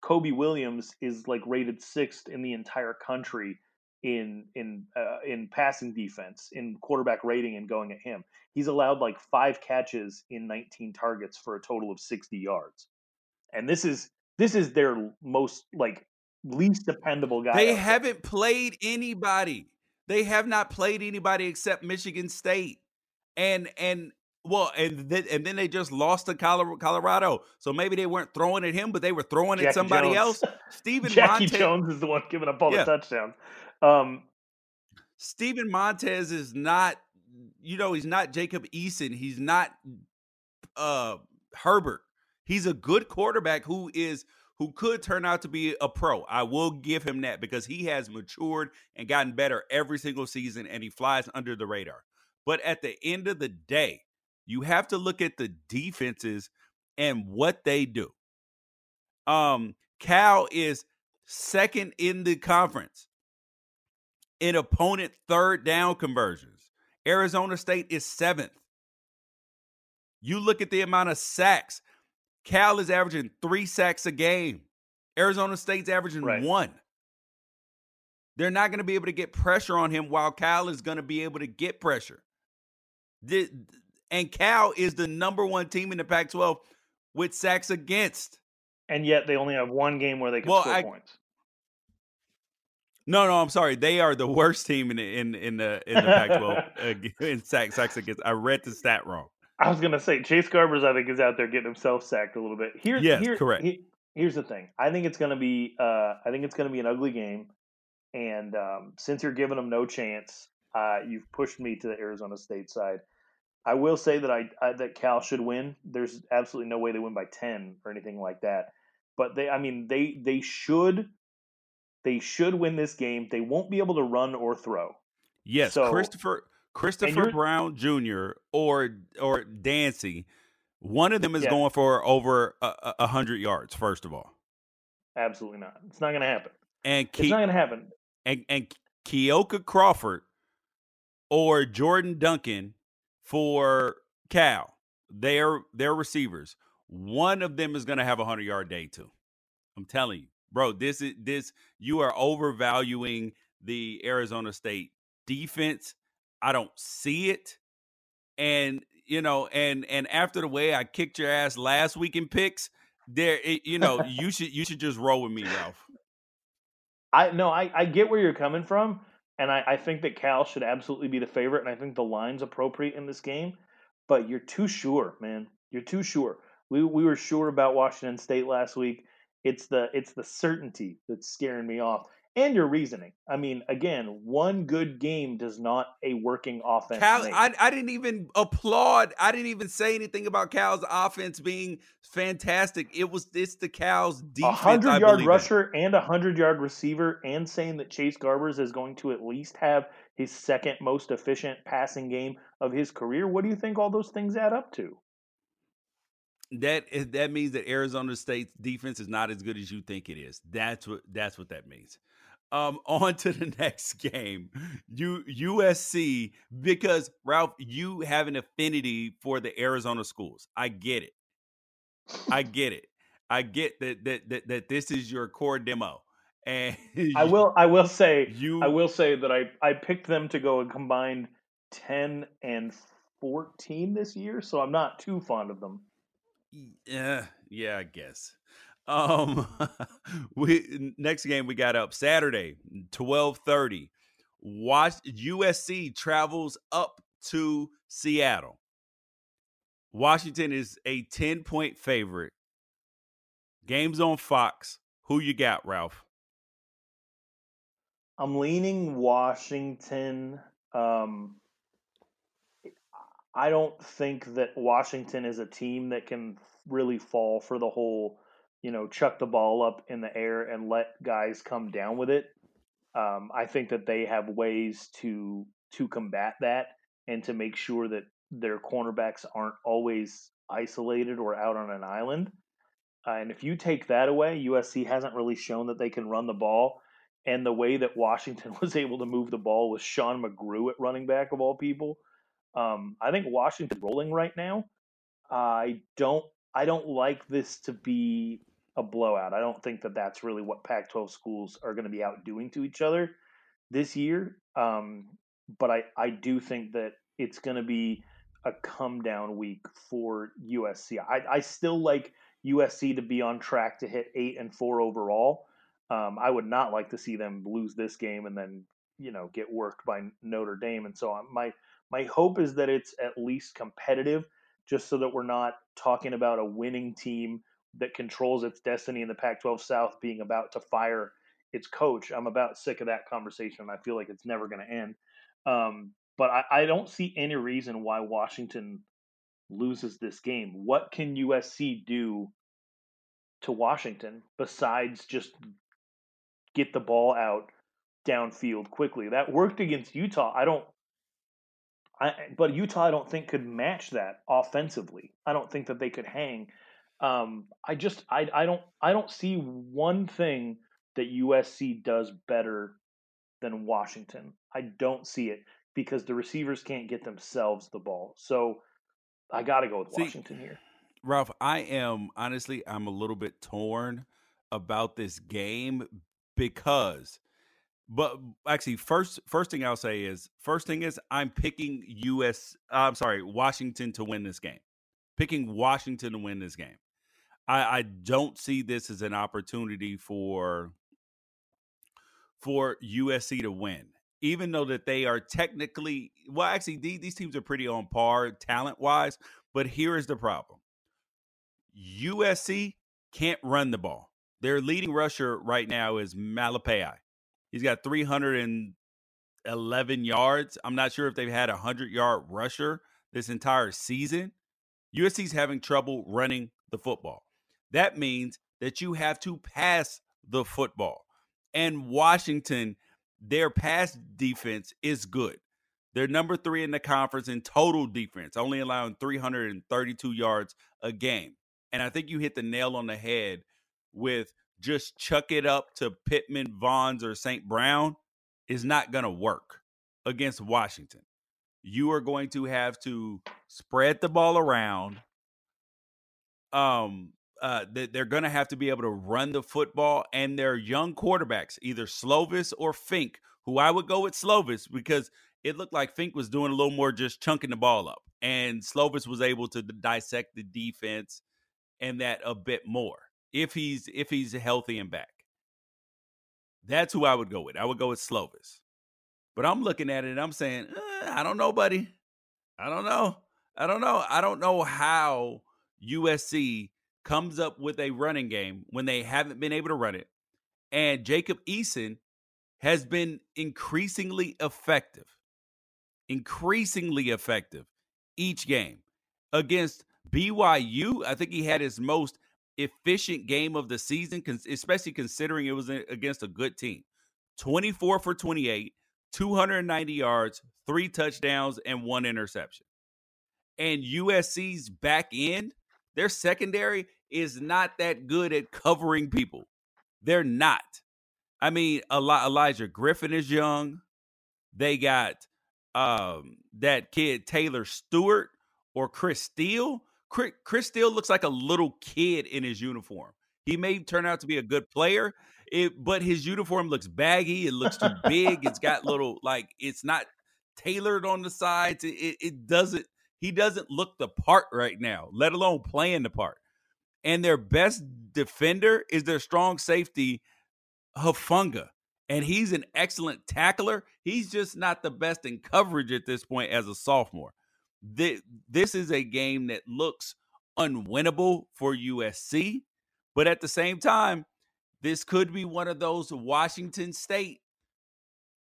Kobe Williams is like rated sixth in the entire country in in uh, in passing defense, in quarterback rating, and going at him. He's allowed like five catches in 19 targets for a total of 60 yards, and this is this is their most like least dependable guy. They haven't played anybody. They have not played anybody except Michigan State, and and well, and then and then they just lost to Colorado. So maybe they weren't throwing at him, but they were throwing Jackie at somebody Jones. else. *laughs* Steven Jackie Montez, Jones is the one giving up all Yeah. the touchdowns. Um, Steven Montez is not, you know, he's not Jacob Eason. He's not uh Herbert. He's a good quarterback who is who could turn out to be a pro. I will give him that because he has matured and gotten better every single season and he flies under the radar. But at the end of the day, you have to look at the defenses and what they do. Um Cal is second in the conference in opponent third down conversions. Arizona State is seventh. You look at the amount of sacks. Cal is averaging three sacks a game. Arizona State's averaging Right. one. They're not going to be able to get pressure on him while Cal is going to be able to get pressure. The- and Cal is the number one team in the Pac 12 with sacks against. and yet they only have one game where they can Well, score I- points. No, no, I'm sorry. They are the worst team in the in in the in the Pac-12 uh, *laughs* in sacks sacks against. I read the stat wrong. I was gonna say Chase Garbers. I think is out there getting himself sacked a little bit. Here, Yes, here, correct. he- here's the thing. I think it's gonna be. Uh, I think it's gonna be an ugly game. And um, since you're giving them no chance, uh, you've pushed me to the Arizona State side. I will say that I, I that Cal should win. There's absolutely no way they win by ten or anything like that. But they, I mean, they they should they should win this game. They won't be able to run or throw. Yes, So- Christopher Christopher Brown Jr. or or Dancy, one of them is Yeah. going for over a, a- hundred yards. First of all, Absolutely not. It's not gonna happen. and It's not gonna happen. and and Kekoa Crawford or Jordan Duncan for Cal. They're they're receivers. One of them is going to have a hundred yard day too. I'm telling you, bro. This is this. You are overvaluing the Arizona State defense. I don't see it, and you know, and and after the way I kicked your ass last week in picks, there, it, you know, you should you should just roll with me, Ralph. I no, I, I get where you're coming from, and I, I think that Cal should absolutely be the favorite, and I think the line's appropriate in this game. But you're too sure, man. You're too sure. We we were sure about Washington State last week. It's the it's the certainty that's scaring me off. and your reasoning. I mean, again, one good game does not a working offense. Cal. I, I didn't even applaud. I didn't even say anything about Cal's offense being fantastic. It was it's the Cal's defense. A hundred yard rusher and a hundred yard receiver, and saying that Chase Garbers is going to at least have his second most efficient passing game of his career. What do you think all those things add up to? That that means that Arizona State's defense is not as good as you think it is. That's what that's what that means. Um, *laughs* on to the next game, U, USC, because Ralph, you have an affinity for the Arizona schools. I get it. I get it. I get that that that, that this is your core demo. *laughs* And I will I will say you I will say that I I picked them to go a combined 10 and 14 this year, so I'm not too fond of them. Yeah, yeah, I guess. Um, *laughs* we next game we got up Saturday, twelve thirty. Watch USC travels up to Seattle. Washington is a ten point favorite. Games on Fox. Who you got, Ralph? I'm leaning Washington. Um, I don't think that Washington is a team that can really fall for the whole you know, chuck the ball up in the air and let guys come down with it. Um, I think that they have ways to to combat that and to make sure that their cornerbacks aren't always isolated or out on an island. Uh, and if you take that away, USC hasn't really shown that they can run the ball. And the way that Washington *laughs* was able to move the ball with Sean McGrew at running back of all people, um, I think Washington rolling right now. I don't I don't like this to be a blowout. I don't think that that's really what Pac-12 schools are going to be out doing to each other this year. Um, but I, I do think that it's going to be a come down week for USC. I, I still like USC to be on track to hit eight and four overall. Um, I would not like to see them lose this game and then you know get worked by Notre Dame and so on. My my hope is that it's at least competitive, just so that we're not talking about a winning team that controls its destiny in the Pac 12 South being about to fire its coach. I'm about sick of that conversation. I feel like it's never going to end. Um, but I, I don't see any reason why Washington loses this game. What can USC do to Washington besides just get the ball out downfield quickly? That worked against Utah. I don't I, but Utah, I don't think could match that offensively. I don't think that they could hang um, I just I, I don't I don't see one thing that USC does better than Washington. I don't see it because the receivers can't get themselves the ball. So I got to go with Washington see, here. Ralph, I am honestly I'm a little bit torn about this game because but actually first first thing I'll say is first thing is I'm picking US I'm sorry, Washington to win this game. Picking Washington to win this game. I, I don't see this as an opportunity for for USC to win, even though that they are technically well. Actually, these, these teams are pretty on par talent wise. But here is the problem: USC can't run the ball. Their leading rusher right now is Malepeai. He's got 311 yards. I'm not sure if they've had a 100 yard rusher this entire season. USC's having trouble running the football. That means that you have to pass the football. And Washington, their pass defense is good. They're number three in the conference in total defense, only allowing 332 yards a game. And I think you hit the nail on the head with just chuck it up to Pittman, Vaughns, or St. Brown is not going to work against Washington. You are going to have to spread the ball around, um, uh, they're going to have to be able to run the football, and their young quarterbacks, either Slovis or Fink, who I would go with Slovis because it looked like Fink was doing a little more just chunking the ball up, and Slovis was able to dissect the defense and that a bit more if he's if he's healthy and back. That's who I would go with. I would go with Slovis. But I'm looking at it and I'm saying, eh, I don't know, buddy. I don't know. I don't know. I don't know how USC comes up with a running game when they haven't been able to run it. And Jacob Eason has been increasingly effective, increasingly effective each game. Against BYU, I think he had his most efficient game of the season, especially considering it was against a good team. 24 for 28, 290 yards, three touchdowns, and one interception. And USC's back end, their secondary is not that good at covering people. They're not. I mean, Olaijah Griffin is young. They got um, that kid Taylor Stewart or Chris Steele. Chris, Chris Steele looks like a little kid in his uniform. He may turn out to be a good player, it, but his uniform looks baggy. It looks too big. It's got *laughs* little like it's not tailored on the sides. It, it, it doesn't. He doesn't look the part right now, let alone playing the part. And their best defender is their strong safety, Hufanga. And he's an excellent tackler. He's just not the best in coverage at this point as a sophomore. This is a game that looks unwinnable for USC, but at the same time, this could be one of those Washington State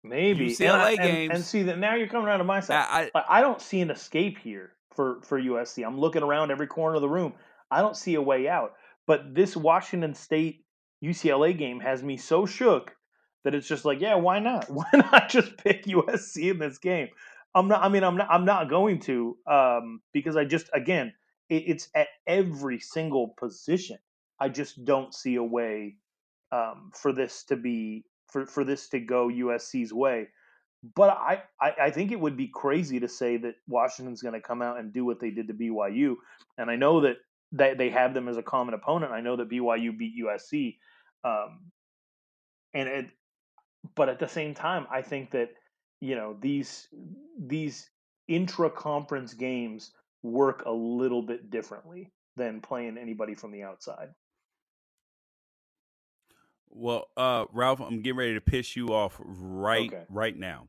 maybe UCLA and, games. And, and, see that now you're coming around to my side. I, I, I don't see an escape here for for USC. I'm looking around every corner of the room. I don't see a way out. But this Washington State UCLA game has me so shook that it's just like, yeah, why not? *laughs* Why not just pick USC in this game? I'm not. I mean, I'm not. I'm not going to um, because I just again, it, it's at every single position. I just don't see a way um, for this to be for, for this to go USC's way. But I, I, I think it would be crazy to say that Washington's going to come out and do what they did to BYU. And I know that they, they have them as a common opponent. I know that BYU beat USC. Um, and it, but at the same time, I think that, you know, these, these intra conference games work a little bit differently than playing anybody from the outside. Well, uh, Ralph, I'm getting ready to piss you off right okay. right now.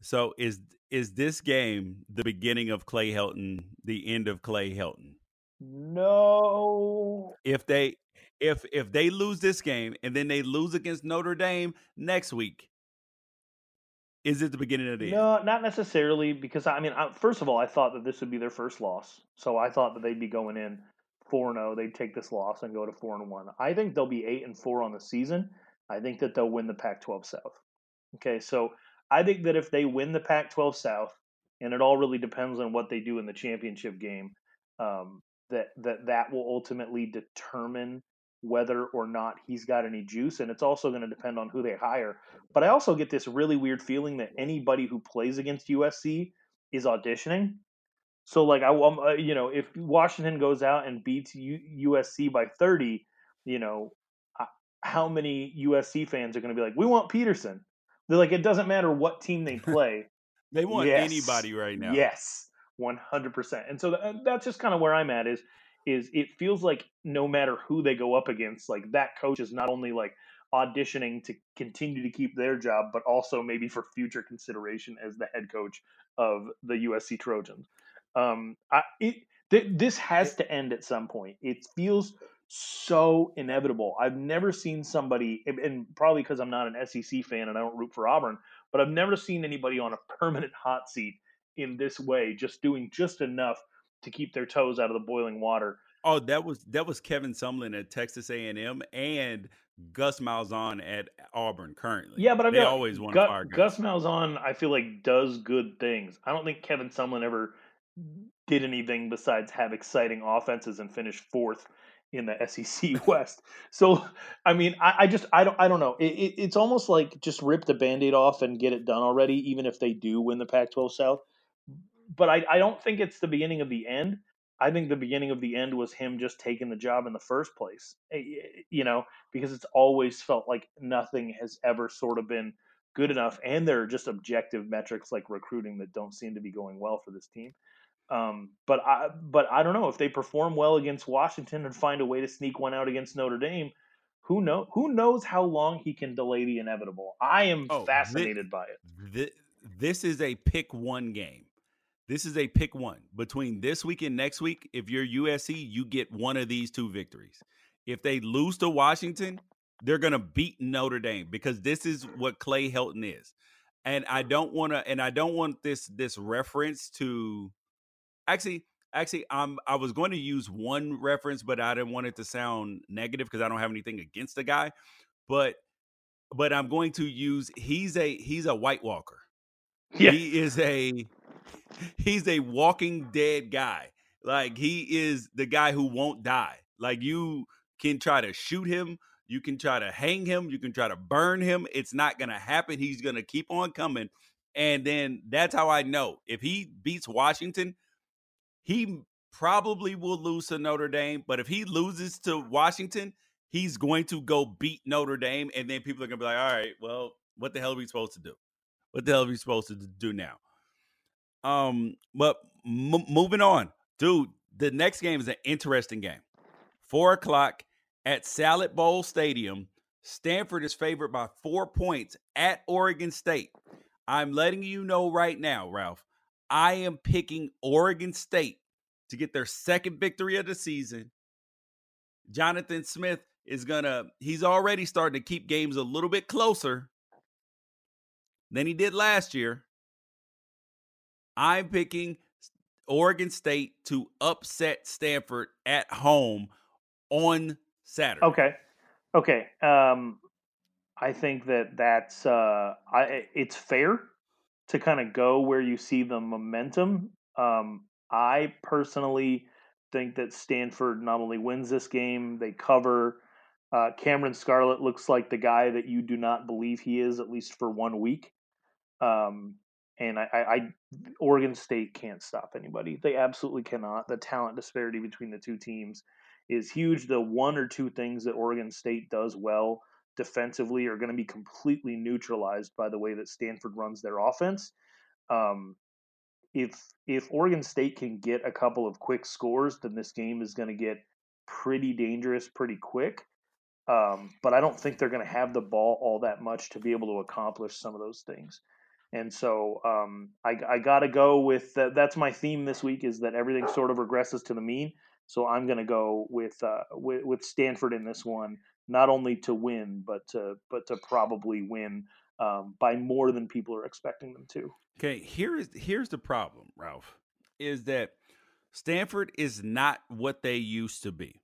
So is is this game the beginning of Clay Helton, the end of Clay Helton? No. If they if if they lose this game and then they lose against Notre Dame next week, is it the beginning of the no, end? not necessarily. Because I mean, I, first of all, I thought that this would be their first loss, so I thought that they'd be going in four and zero. Oh, they'd take this loss and go to four and one. I think they'll be eight and four on the season. I think that they'll win the Pac-12 South. Okay, so I think that if they win the Pac-12 South, and it all really depends on what they do in the championship game, um, that that that will ultimately determine whether or not he's got any juice, and it's also going to depend on who they hire. But I also get this really weird feeling that anybody who plays against USC is auditioning. So like I, um, uh, you know, if Washington goes out and beats U- USC by thirty, you know, how many USC fans are going to be like, "We want Petersen? They're like, it doesn't matter what team they *laughs* play. they want yes, anybody right now. Yes, one hundred percent. And so th- that's just kind of where I'm at. Is is it feels like no matter who they go up against, like that coach is not only like auditioning to continue to keep their job, but also maybe for future consideration as the head coach of the USC Trojans. Um, I, it, th- this has to end at some point. It feels so inevitable. I've never seen somebody, and probably because I'm not an SEC fan and I don't root for Auburn, but I've never seen anybody on a permanent hot seat in this way, just doing just enough to keep their toes out of the boiling water. Oh, that was that was Kevin Sumlin at Texas A and M and Gus Malzahn at Auburn currently. Yeah, but I they uh, always want Gus, to fire Gus. Gus Malzahn, I feel like does good things. I don't think Kevin Sumlin ever did anything besides have exciting offenses and finish fourth in the *laughs* SEC West. So, I mean, I, I, just I don't I don't know. It, it, it's almost like just rip the band-aid off and get it done already, even if they do win the Pac-12 South. But I, I don't think it's the beginning of the end. I think the beginning of the end was him just taking the job in the first place. Eh, eh, you know, because it's always felt like nothing has ever sort of been good enough, and there are just objective metrics like recruiting that don't seem to be going well for this team. Um, but I but I don't know if they perform well against Washington and find a way to sneak one out against Notre Dame. Who know who knows how long he can delay the inevitable? I am oh, fascinated this, by it. This, this is a pick one game. This is a pick one between this week and next week. If you're USC, you get one of these two victories. If they lose to Washington, they're going to beat Notre Dame because this is what Clay Helton is. And I don't want to and I don't want this this reference to actually actually I'm I was going to use one reference but I didn't want it to sound negative because I don't have anything against the guy. But but I'm going to use he's a he's a white walker. Yeah. He is a he's a walking dead guy. Like he is the guy who won't die. Like you can try to shoot him, you can try to hang him, you can try to burn him. It's not to happen. He's to keep on coming. And then that's how I know if he beats Washington, he probably will lose to Notre Dame. But if he loses to Washington, he's going to go beat Notre Dame. And then people are to be like, all right, well, what the hell are we supposed to do? What the hell are we supposed to do now? Um, but m- moving on, dude, the next game is an interesting game. Four o'clock at Salad Bowl Stadium. Stanford is favored by four points at Oregon State. I'm letting you know right now, Ralph. I am picking Oregon State to get their second victory of the season. Jonathan Smith is gonna, he's already starting to keep games a little bit closer than he did last year. I'm picking Oregon State to upset Stanford at home on Saturday. Okay. Okay. Um, I think that that's uh, I, it's fair to kind of go where you see the momentum. Um, I personally think that Stanford not only wins this game, they cover. Uh, Cameron Scarlett looks like the guy that you do not believe he is, at least for one week. Um, and I, I, Oregon State can't stop anybody. They absolutely cannot. The talent disparity between the two teams is huge. The one or two things that Oregon State does well defensively are going to be completely neutralized by the way that Stanford runs their offense. Um, if if Oregon State can get a couple of quick scores, then this game is going to get pretty dangerous pretty quick. Um, but I don't think they're going to have the ball all that much to be able to accomplish some of those things. And so um, I, I got to go with that. That's my theme this week is that everything sort of regresses to the mean. So I'm going to go with, uh, with with Stanford in this one, not only to win, but to but to probably win um, by more than people are expecting them to. Okay, here's here's the problem, Ralph, is that Stanford is not what they used to be.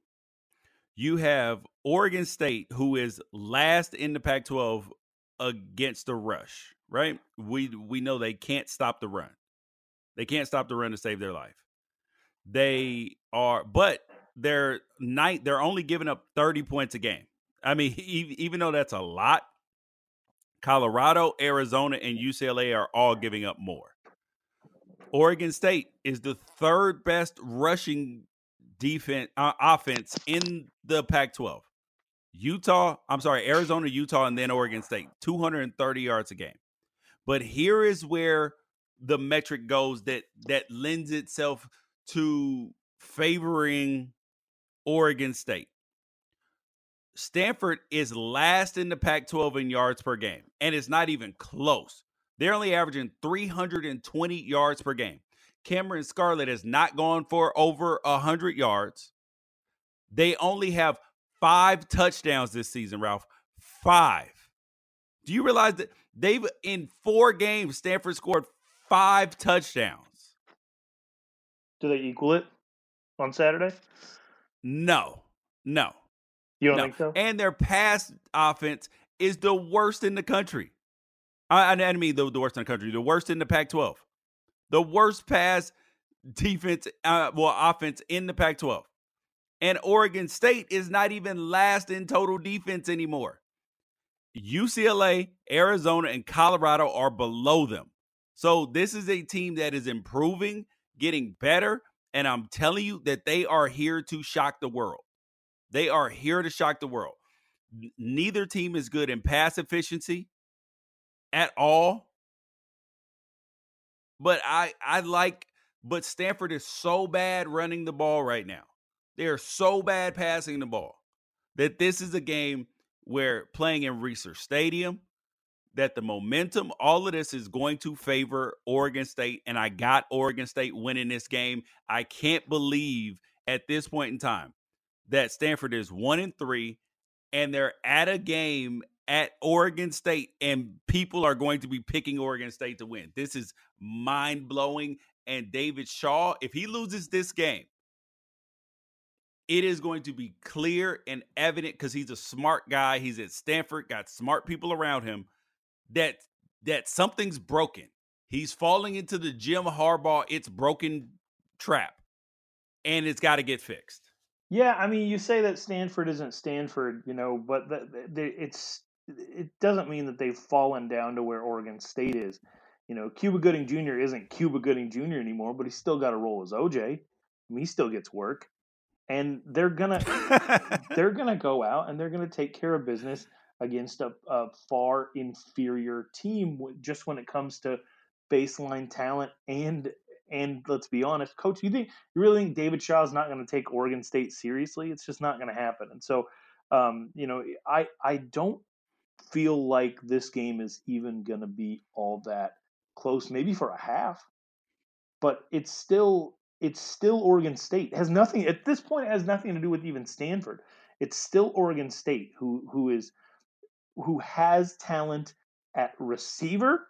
You have Oregon State, who is last in the Pac-12 against the rush right? We we know they can't stop the run. They can't stop the run to save their life. They are, but they're night. They're only giving up thirty points a game. I mean, *laughs* even though that's a lot, Colorado, Arizona, and UCLA are all giving up more. Oregon State is the third best rushing defense uh, offense in the Pac-12. Utah, I'm sorry, Arizona, Utah, and then Oregon State, 230 yards a game. But here is where the metric goes that that lends itself to favoring Oregon State. Stanford is last in the Pac 12 in yards per game, and it's not even close. They're only averaging 320 yards per game. Cameron Scarlett has not gone for over 100 yards. They only have five touchdowns this season, Ralph. Five. Do you realize that they've in four games, Stanford scored five touchdowns? Do they equal it on Saturday? No, no. You don't no. think so? And their pass offense is the worst in the country. I, I mean the, the worst in the country, the worst in the Pac-12, the worst pass defense, uh, well, offense in the Pac-12. And Oregon State is not even last in total defense anymore. UCLA, Arizona, and Colorado are below them. So this is a team that is improving, getting better, and I'm telling you that they are here to shock the world. They are here to shock the world. Neither team is good in pass efficiency at all. But I I like but Stanford is so bad running the ball right now. They are so bad passing the ball that this is a game where playing in Reser Stadium, that the momentum, all of this is going to favor Oregon State. And I got Oregon State winning this game. I can't believe at this point in time that Stanford is one and three and they're at a game at Oregon State, and people are going to be picking Oregon State to win. This is mind blowing. And David Shaw, if he loses this game, it is going to be clear and evident because he's a smart guy. He's at Stanford, got smart people around him. That that something's broken. He's falling into the Jim Harbaugh it's broken trap, and it's got to get fixed. Yeah, I mean, you say that Stanford isn't Stanford, you know, but the, the, it's it doesn't mean that they've fallen down to where Oregon State is. You know, Cuba Gooding Jr. isn't Cuba Gooding Jr. anymore, but he's still got a role as OJ. I mean, he still gets work, and they're gonna *laughs* they're gonna go out and they're gonna take care of business against a, a far inferior team just when it comes to baseline talent and and let's be honest, coach, you think you really think David Shaw is not going to take Oregon State seriously? It's just not going to happen. And so, um, you know, I I don't feel like this game is even going to be all that close. Maybe for a half, but it's still it's still Oregon State. It has nothing at this point. It has nothing to do with even Stanford. It's still Oregon State who who is who has talent at receiver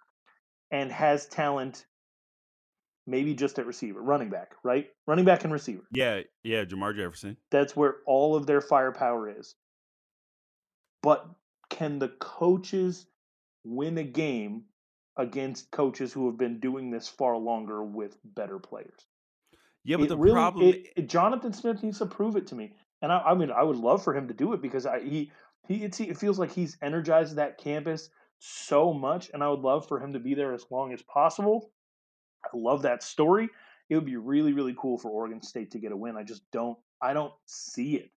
and has talent maybe just at receiver, running back, right? Running back and receiver. Yeah, yeah, Jermar Jefferson. That's where all of their firepower is. But can the coaches win a game against coaches who have been doing this far longer with better players? Yeah, but it the really, problem, it, it, Jonathan Smith needs to prove it to me, and I, I mean, I would love for him to do it because I, he he it feels like he's energized that campus so much, and I would love for him to be there as long as possible. I love that story. It would be really, really cool for Oregon State to get a win. I just don't, I don't see it.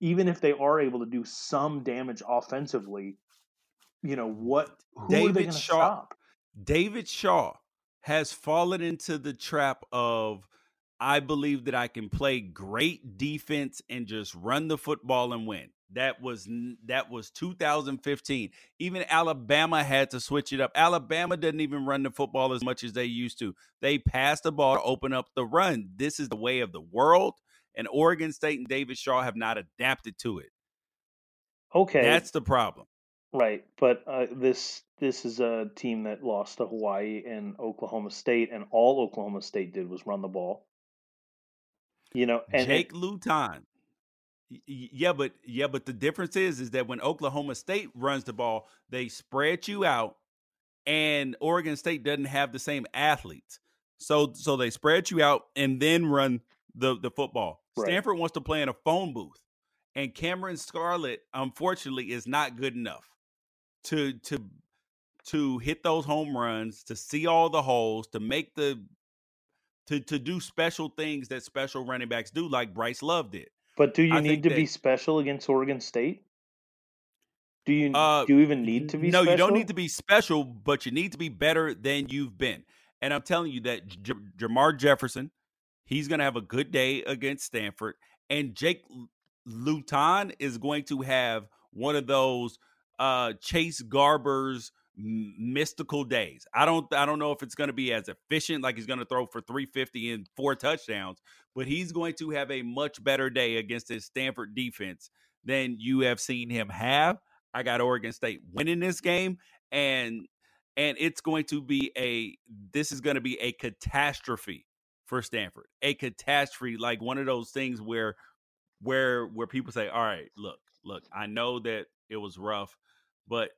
Even if they are able to do some damage offensively, you know what? Who David are they going to stop? David Shaw has fallen into the trap of I believe that I can play great defense and just run the football and win. That was that was 2015. Even Alabama had to switch it up. Alabama doesn't even run the football as much as they used to. They pass the ball to open up the run. This is the way of the world, and Oregon State and David Shaw have not adapted to it. Okay, that's the problem. Right, but uh, this this is a team that lost to Hawaii and Oklahoma State, and all Oklahoma State did was run the ball. You know, and Jake Luton yeah, but yeah, but the difference is is that when Oklahoma State runs the ball, they spread you out, and Oregon State doesn't have the same athletes. So so they spread you out and then run the the football. Right. Stanford wants to play in a phone booth, and Cameron Scarlett, unfortunately, is not good enough to to to hit those home runs, to see all the holes, to make the to to do special things that special running backs do, like Bryce Love did. But do you I need to that, be special against Oregon State? Do you uh, do you even need to be? Special? No, special? you don't need to be special, but you need to be better than you've been. And I'm telling you that J- Jermar Jefferson, he's going to have a good day against Stanford, and Jake Luton is going to have one of those uh, Chase Garbers mystical days. I don't I don't know if it's going to be as efficient like he's going to throw for 350 and four touchdowns, but he's going to have a much better day against his Stanford defense than you have seen him have. I got Oregon State winning this game and and it's going to be a this is going to be a catastrophe for Stanford. A catastrophe like one of those things where where where people say, "All right, look, look, I know that it was rough, but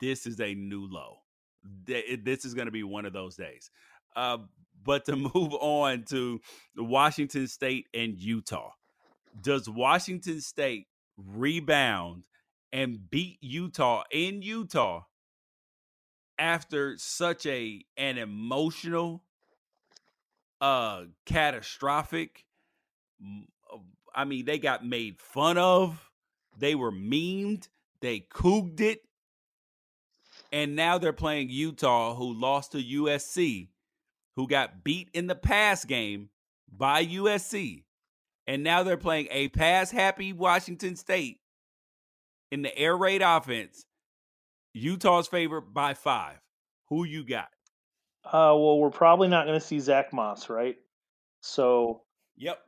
this is a new low. This is going to be one of those days. Uh, but to *laughs* move on to Washington State and Utah, does Washington State rebound and beat Utah in Utah after such a an emotional, uh, catastrophic? Uh, I mean, they got made fun of. They were memed. They cooged it and now they're playing Utah, who lost to USC, who got beat in the pass game by USC. And now they're playing a pass happy Washington State in the air raid offense. Utah's favorite by five. Who you got? Uh, well, we're probably not going to see Zach Moss, right? So, yep.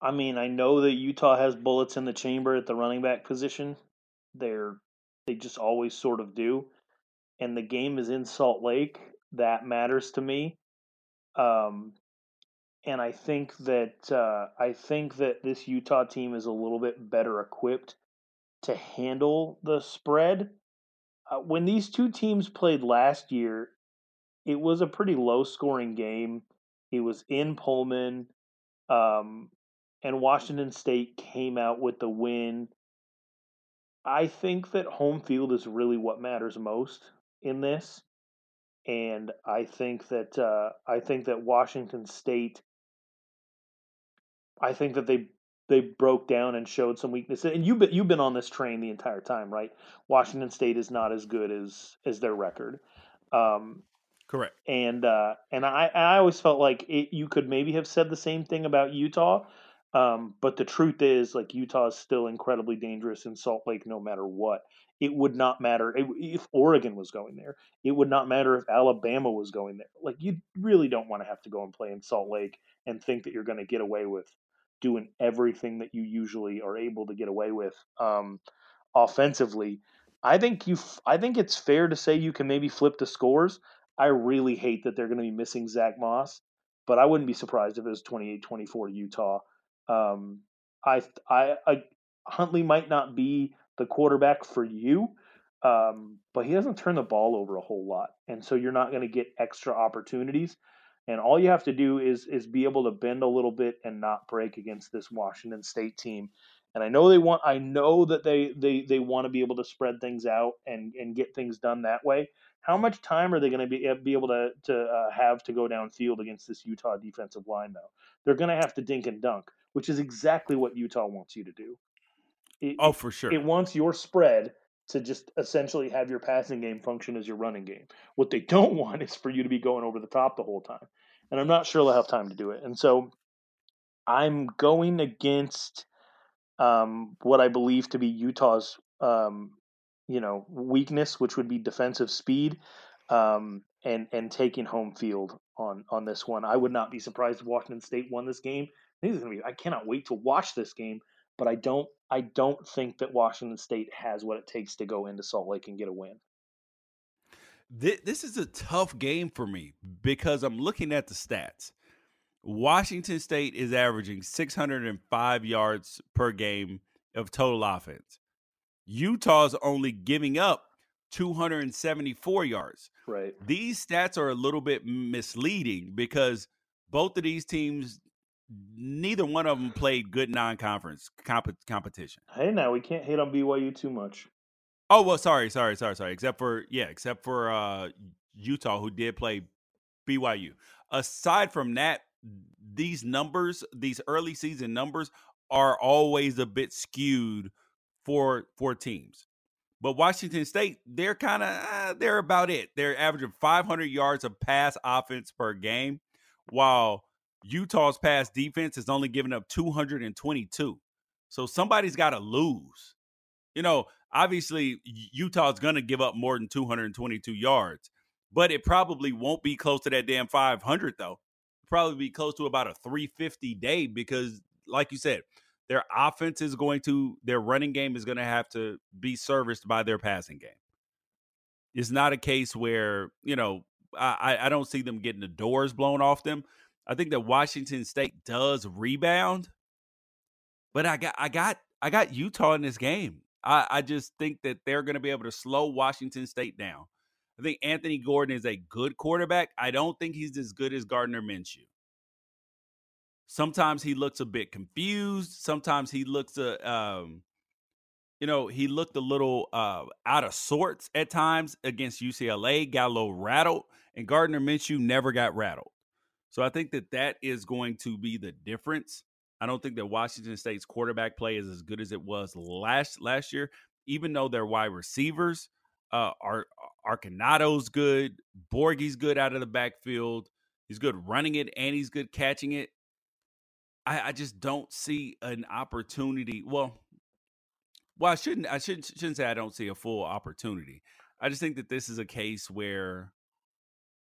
I mean, I know that Utah has bullets in the chamber at the running back position. They're they just always sort of do. And the game is in Salt Lake. That matters to me. Um, and I think that uh, I think that this Utah team is a little bit better equipped to handle the spread. Uh, when these two teams played last year, it was a pretty low scoring game. It was in Pullman, um, and Washington State came out with the win. I think that home field is really what matters most in this, and I think that uh, I think that Washington State. I think that they they broke down and showed some weakness. And you've been you've been on this train the entire time, right? Washington State is not as good as as their record. Um, Correct. And uh, and I I always felt like it, you could maybe have said the same thing about Utah. Um, but the truth is, like Utah is still incredibly dangerous in Salt Lake, no matter what. It would not matter if Oregon was going there. It would not matter if Alabama was going there. Like you really don't want to have to go and play in Salt Lake and think that you're going to get away with doing everything that you usually are able to get away with um, offensively. I think you. I think it's fair to say you can maybe flip the scores. I really hate that they're going to be missing Zach Moss, but I wouldn't be surprised if it was 28-24 Utah. Um, I, I, I, Huntley might not be the quarterback for you, um, but he doesn't turn the ball over a whole lot, and so you're not going to get extra opportunities. And all you have to do is is be able to bend a little bit and not break against this Washington State team. And I know they want I know that they they they want to be able to spread things out and and get things done that way. How much time are they going to be be able to to uh, have to go downfield against this Utah defensive line though? They're going to have to dink and dunk, which is exactly what Utah wants you to do. It, oh, for sure. It wants your spread to just essentially have your passing game function as your running game. What they don't want is for you to be going over the top the whole time. And I'm not sure they'll have time to do it. And so I'm going against um, what I believe to be Utah's, um, you know, weakness, which would be defensive speed, um, and and taking home field on on this one. I would not be surprised if Washington State won this game. I think it's gonna be. I cannot wait to watch this game but I don't I don't think that Washington State has what it takes to go into Salt Lake and get a win. This is a tough game for me because I'm looking at the stats. Washington State is averaging 605 yards per game of total offense. Utah's only giving up 274 yards. Right. These stats are a little bit misleading because both of these teams neither one of them played good non-conference comp- competition. Hey, now we can't hate on BYU too much. Oh well, sorry, sorry, sorry, sorry. Except for yeah, except for uh, Utah, who did play BYU. Aside from that, these numbers, these early season numbers, are always a bit skewed for for teams. But Washington State, they're kind of uh, they're about it. They're averaging 500 yards of pass offense per game, while Utah's pass defense is only giving up 222. So somebody's got to lose. You know, obviously Utah's going to give up more than 222 yards, but it probably won't be close to that damn 500 though. Probably be close to about a 350 day because like you said, their offense is going to their running game is going to have to be serviced by their passing game. It's not a case where, you know, I, I don't see them getting the doors blown off them, I think that Washington State does rebound, but I got I got I got Utah in this game. I, I just think that they're going to be able to slow Washington State down. I think Anthony Gordon is a good quarterback. I don't think he's as good as Gardner Minshew. Sometimes he looks a bit confused. Sometimes he looks a, um, you know, he looked a little uh, out of sorts at times against UCLA. Got a little rattled, and Gardner Minshew never got rattled. So I think that that is going to be the difference. I don't think that Washington State's quarterback play is as good as it was last last year, even though their wide receivers uh, are Arconado's good, Borghi's good out of the backfield. He's good running it and he's good catching it. I, I just don't see an opportunity. Well, well, I shouldn't I shouldn't shouldn't say I don't see a full opportunity. I just think that this is a case where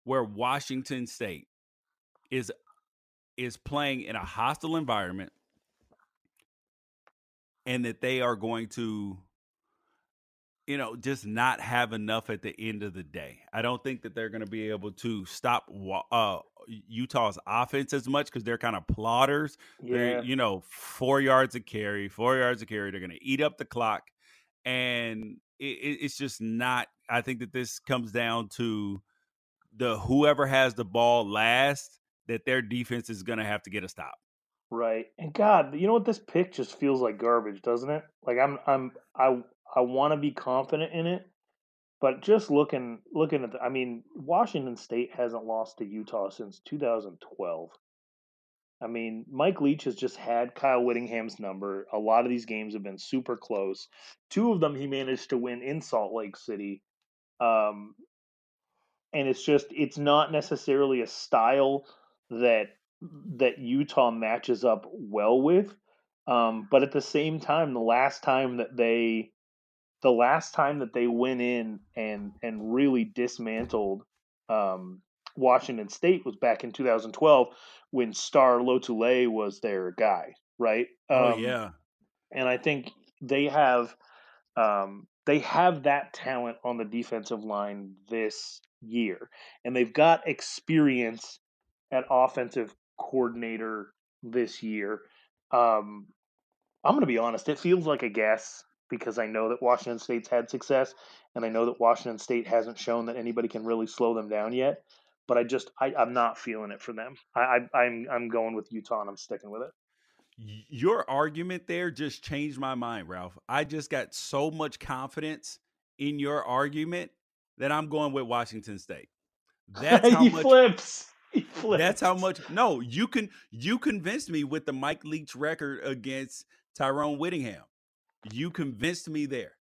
where Washington State is is playing in a hostile environment and that they are going to you know, just not have enough at the end of the day. I don't think that they're going to be able to stop uh, Utah's offense as much because they're kind of plotters. Yeah. They're, you know, four yards of carry, four yards of carry. They're going to eat up the clock. And it, it's just not, I think that this comes down to the whoever has the ball last, that their defense is going to have to get a stop. Right. And God, you know what? This pick just feels like garbage, doesn't it? Like I'm, I'm, I, I want to be confident in it, but just looking, looking at, the, I mean, Washington State hasn't lost to Utah since 2012. I mean, Mike Leach has just had Kyle Whittingham's number. A lot of these games have been super close. Two of them he managed to win in Salt Lake City. Um, and it's just, it's not necessarily a style that that Utah matches up well with. Um, but at the same time, the last time that they, the last time that they went in and and really dismantled um, Washington State was back in 2012 when Star Lotulelei was their guy, right? Oh, um, oh yeah. And I think they have um, they have that talent on the defensive line this year, and they've got experience at offensive coordinator this year. Um, I'm going to be honest, it feels like a guess because I know that Washington State's had success and I know that Washington State hasn't shown that anybody can really slow them down yet. But I just I, am not feeling it for them. I, I I'm I'm going with Utah and I'm sticking with it. Your argument there just changed my mind, Ralph. I just got so much confidence in your argument that I'm going with Washington State. *laughs* That's how much flips. *laughs* That's how much. No, you can you convinced me with the Mike Leach record against Tyrone Whittingham. You convinced me there.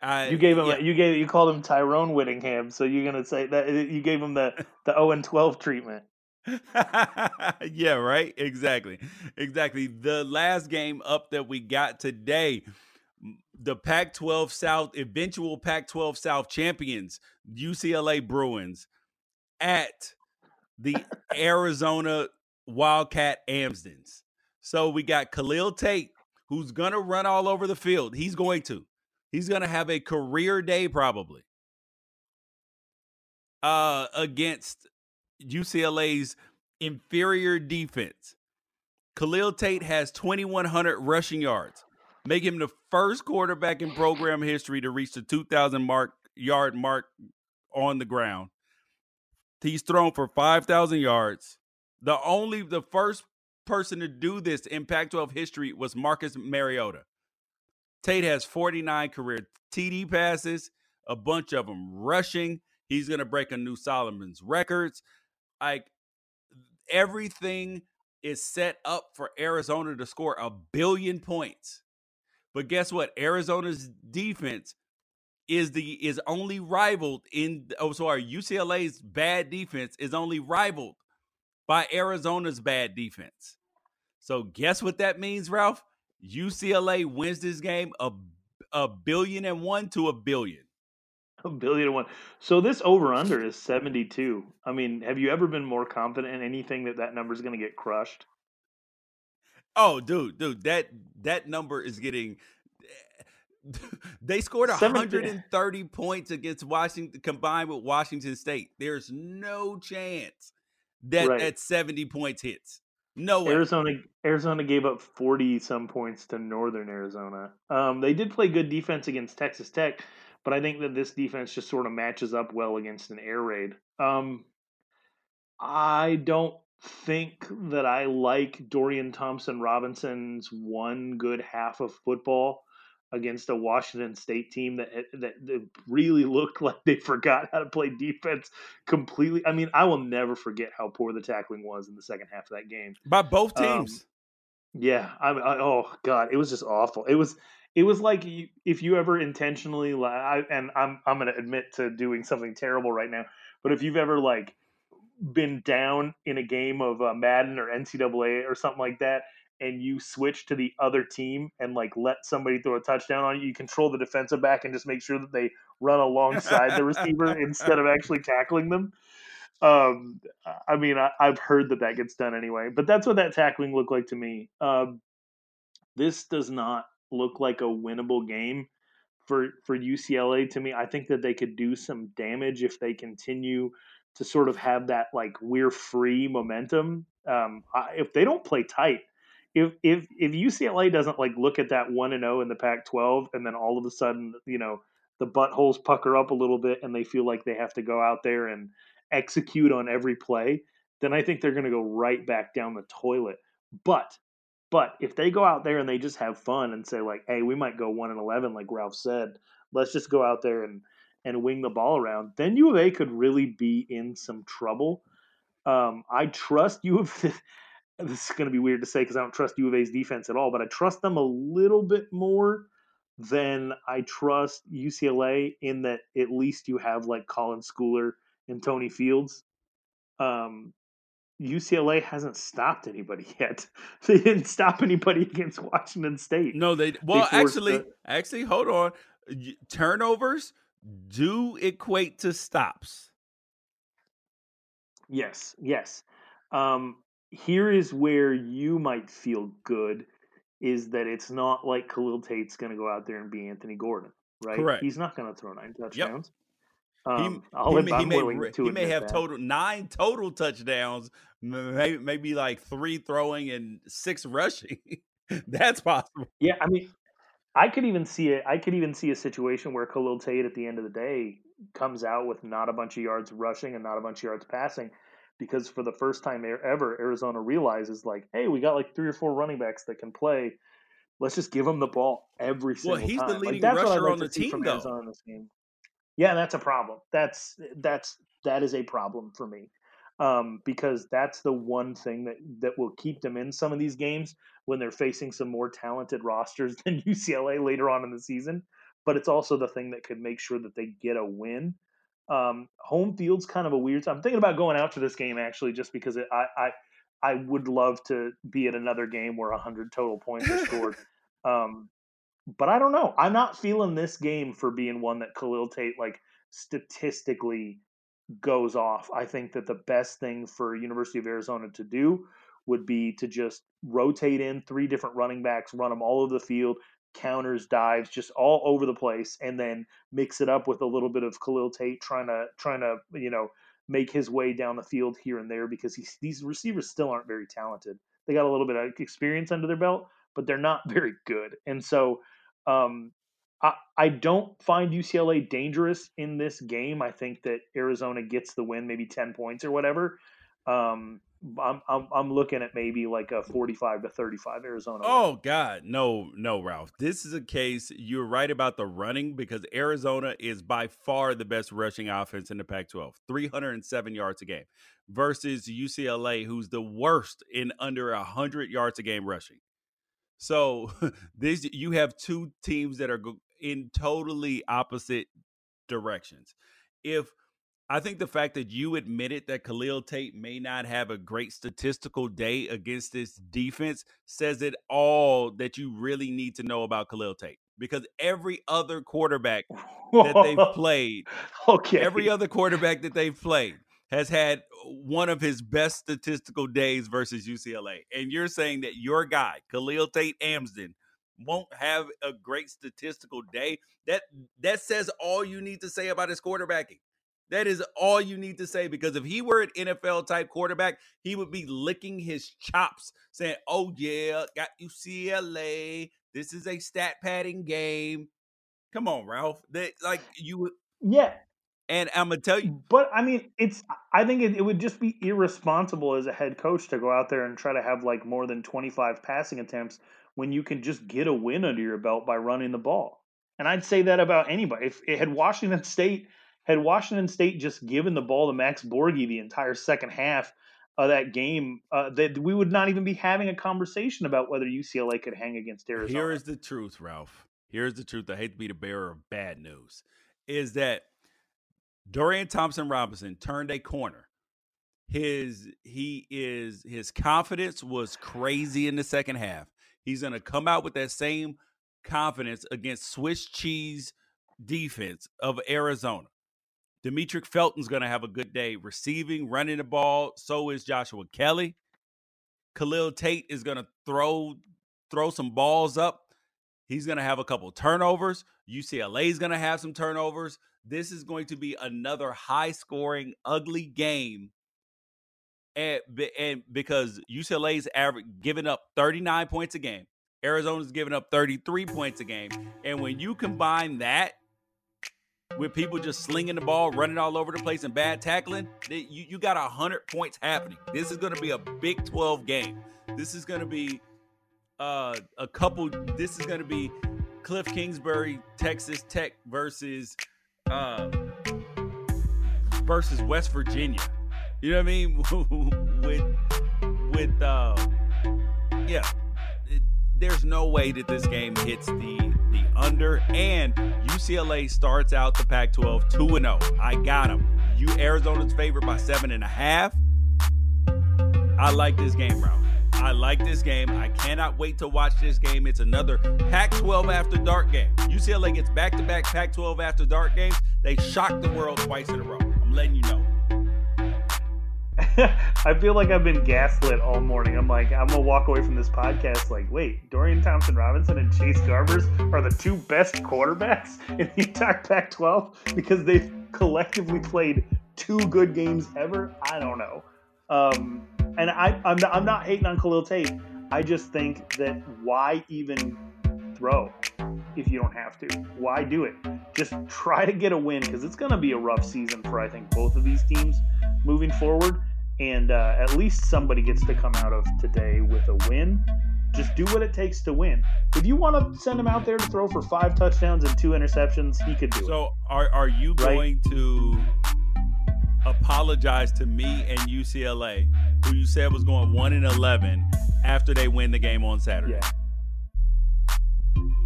I, you gave him. Yeah. A, you gave. You called him Tyrone Whittingham. So you're gonna say that uh, you gave him the the 0 and 12 treatment. *laughs* yeah. Right. Exactly. Exactly. The last game up that we got today the Pac 12 South, eventual Pac 12 South champions, UCLA Bruins, at the Arizona Wildcat Amsdens. So we got Khalil Tate, who's going to run all over the field. He's going to. He's going to have a career day probably uh, against UCLA's inferior defense. Khalil Tate has 2,100 rushing yards, making him the first quarterback in program history to reach the 2,000 mark yard mark on the ground. He's thrown for 5,000 yards. The only, the first person to do this in Pac 12 history was Marcus Mariota. Tate has 49 career TD passes, a bunch of them rushing. He's going to break Anu Solomon's records. Like everything is set up for Arizona to score a billion points. But guess what? Arizona's defense is the is only rivaled in oh sorry UCLA's bad defense is only rivaled by Arizona's bad defense. So guess what that means, Ralph? UCLA wins this game a a billion and one to a billion. A billion and one. So this over under is 72. I mean, have you ever been more confident in anything that that number is going to get crushed? Oh, dude, dude, that that number is getting *laughs* they scored 130 points against Washington combined with Washington State. There's no chance that right. that 70 points hits. No way. Arizona Arizona gave up 40 some points to Northern Arizona. Um, they did play good defense against Texas Tech, but I think that this defense just sort of matches up well against an air raid. Um, I don't think that I like Dorian Thompson Robinson's one good half of football against a Washington State team that, that, that really looked *laughs* like they forgot how to play defense completely. I mean, I will never forget how poor the tackling was in the second half of that game by both um, teams. Um, yeah, I, I oh god, it was just awful. It was it was like if you ever intentionally I, and I'm I'm going to admit to doing something terrible right now, but if you've ever like been down in a game of uh, Madden or NCAA or something like that and you switch to the other team and like let somebody throw a touchdown on you, you control the defensive back and just make sure that they run alongside the receiver *laughs* instead of actually tackling them. Um, I mean, I, have heard that that gets done anyway, but that's what that tackling looked like to me. Um, this does not look like a winnable game for for UCLA to me. I think that they could do some damage if they continue to sort of have that like we're free momentum. Um, if they don't play tight, if if if UCLA doesn't like look at that one and zero oh in the Pac-12, and then all of a sudden you know the buttholes pucker up a little bit, and they feel like they have to go out there and execute on every play, then I think they're going to go right back down the toilet. But but if they go out there and they just have fun and say like, "Hey, we might go one and eleven," like Ralph said, let's just go out there and and wing the ball around, then U of A could really be in some trouble. Um, I trust U of. This is going to be weird to say because I don't trust U of A's defense at all, but I trust them a little bit more than I trust UCLA in that at least you have like Colin Schooler and Tony Fields. Um, UCLA hasn't stopped anybody *laughs* yet. They didn't stop anybody against Washington State. No, they well actually the, actually hold on. Turnovers do equate to stops. Yes, yes. Um, here is where you might feel good is that it's not like Khalil Tate's going to go out there and be Anthony Gordon, right? Correct. He's not going to throw nine touchdowns. Yep. Um, he, he, may, he, may, he may have that. total nine total touchdowns, maybe, maybe like three throwing and six rushing. *laughs* That's possible. Yeah, I mean, I could even see it. I could even see a situation where Khalil Tate at the end of the day comes out with not a bunch of yards rushing and not a bunch of yards passing, because for the first time ever, Arizona realizes like, hey, we got like three or four running backs that can play. Let's just give them the ball every single time. Well, he's time. the leading like, rusher like on the team, though. Arizona this game. Yeah, that's a problem. That's that's that is a problem for me. Um, because that's the one thing that that will keep them in some of these games when they're facing some more talented rosters *laughs* than UCLA later on in the season. But it's also the thing that could make sure that they get a win. Um, home field's kind of a weird. I'm thinking about going out to this game actually, just because it, I, I I would love to be at another game where 100 total points are scored. *laughs* um, but I don't know. I'm not feeling this game for being one that Khalil Tate like statistically goes off. I think that the best thing for University of Arizona to do would be to just rotate in three different running backs, run them all over the field, counters, dives, just all over the place, and then mix it up with a little bit of Khalil Tate trying to trying to you know make his way down the field here and there because he's, these receivers still aren't very talented. They got a little bit of experience under their belt, but they're not *laughs* very good. And so um, I, I don't find UCLA dangerous in this game. I think that Arizona gets the win, maybe 10 points or whatever. Um, I'm, I'm I'm looking at maybe like a 45 to 35 Arizona. Oh. God, no, no, Ralph. This is a case you're right about the running because Arizona is by far the best rushing offense in the Pac-12, 307 yards a game, versus UCLA, who's the worst in under 100 yards a game rushing. So *laughs* this you have two teams that are in totally opposite directions. If I think the fact that you admitted that Khalil Tate may not have a great statistical day against this defense says it all that you really need to know about Khalil Tate. Because every other quarterback *laughs* that they've played, okay, every other quarterback that they've played has had one of his best statistical days versus UCLA. And you're saying that your guy, Khalil Tate Amsden, won't have a great statistical day. That that says all you need to say about his quarterbacking. That is all you need to say because if he were an NFL type quarterback, he would be licking his chops, saying, "Oh yeah, got UCLA. This is a stat padding game." Come on, Ralph. That like you. would, Yeah, and I'm gonna tell you, but I mean, it's. I think it, it, would just be irresponsible as a head coach to go out there and try to have like more than 25 passing attempts when you can just get a win under your belt by running the ball. And I'd say that about anybody. If it had Washington State had Washington State just given the ball to Max Borghi the entire second half of that game, uh, that we would not even be having a conversation about whether UCLA could hang against Arizona. Here is the truth, Ralph. Here's the truth. I hate to be the bearer of bad news. Is that Dorian Thompson Robinson turned a corner. His he is his confidence was crazy in the second half. He's going to come out with that same confidence against Swiss cheese defense of Arizona. Demetric Felton's going to have a good day receiving, running the ball. So is Joshua Kelly. Khalil Tate is going to throw throw some balls up. He's going to have a couple turnovers. UCLA is going to have some turnovers. This is going to be another high scoring, ugly game. And, and because UCLA's giving up 39 points a game, Arizona's giving up 33 points a game. And when you combine that with people just slinging the ball, running all over the place, and bad tackling, you, you got 100 points happening. This is going to be a Big 12 game. This is going to be uh, a couple. This is going to be Cliff Kingsbury, Texas Tech versus uh, versus West Virginia. You know what I mean? *laughs* with with uh, yeah. It, there's no way that this game hits the the under and UCLA starts out the Pac-12 2 and 0. I got them. You Arizona's favored by seven and a half. I like this game round. I like this game. I cannot wait to watch this game. It's another Pac 12 after dark game. UCLA gets back to back Pac 12 after dark games. They shocked the world twice in a row. I'm letting you know. *laughs* I feel like I've been gaslit all morning. I'm like, I'm gonna walk away from this podcast like, wait, Dorian Thompson Robinson and Chase Garbers are the two best quarterbacks in the entire Pac-12 because they've collectively played two good games ever. I don't know. Um, and I, I'm not, I'm not hating on Khalil Tate. I just think that why even throw if you don't have to? Why do it? Just try to get a win because it's going to be a rough season for I think both of these teams moving forward. And uh, at least somebody gets to come out of today with a win. Just do what it takes to win. If you want to send him out there to throw for five touchdowns and two interceptions, he could do so it. So are are you right? going to apologize to me and UCLA, who you said was going one and eleven after they win the game on Saturday. Yeah.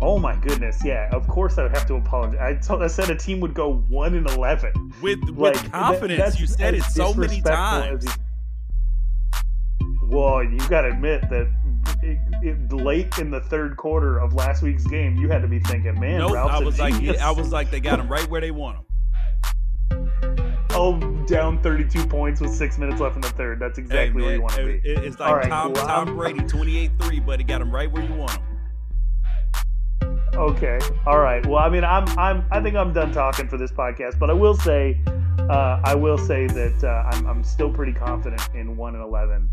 Oh my goodness! Yeah, of course I would have to apologize. I, told, I said a team would go one and eleven with with like, confidence. That, you said it so many times. Well, you've got to admit that it, it, late in the third quarter of last week's game, you had to be thinking, "Man, nope, Ralph's I was like, I was like, they got him right where they want him *laughs* oh, down 32 points with six minutes left in the third. That's exactly hey, man, where you want to be. It's like right, Tom, well, Tom Brady, 28-3, but he got him right where you want him. Okay. All right. Well, I mean, I'm, I'm, I think I'm done talking for this podcast, but I will say, uh, I will say that uh, I'm, I'm still pretty confident in one and eleven.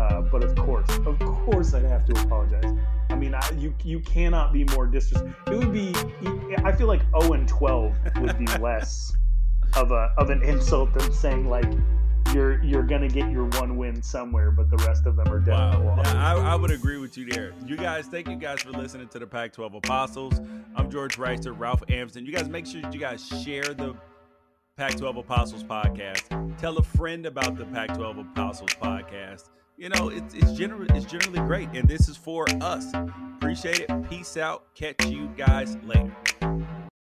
Uh, but of course, of course, I'd have to apologize. I mean, I, you you cannot be more disrespectful. It would be. I feel like zero oh and twelve would be *laughs* less of a of an insult than saying like you're you're gonna get your one win somewhere, but the rest of them are dead. Wow. Yeah, I, I, would agree with you there. You guys, thank you guys for listening to the Pac-12 Apostles. I'm George Wrighster, Ralph Amsden. You guys make sure you guys share the Pac-12 Apostles podcast. Tell a friend about the Pac-12 Apostles podcast. You know, it's it's generally it's generally great, and this is for us. Appreciate it. Peace out. Catch you guys later.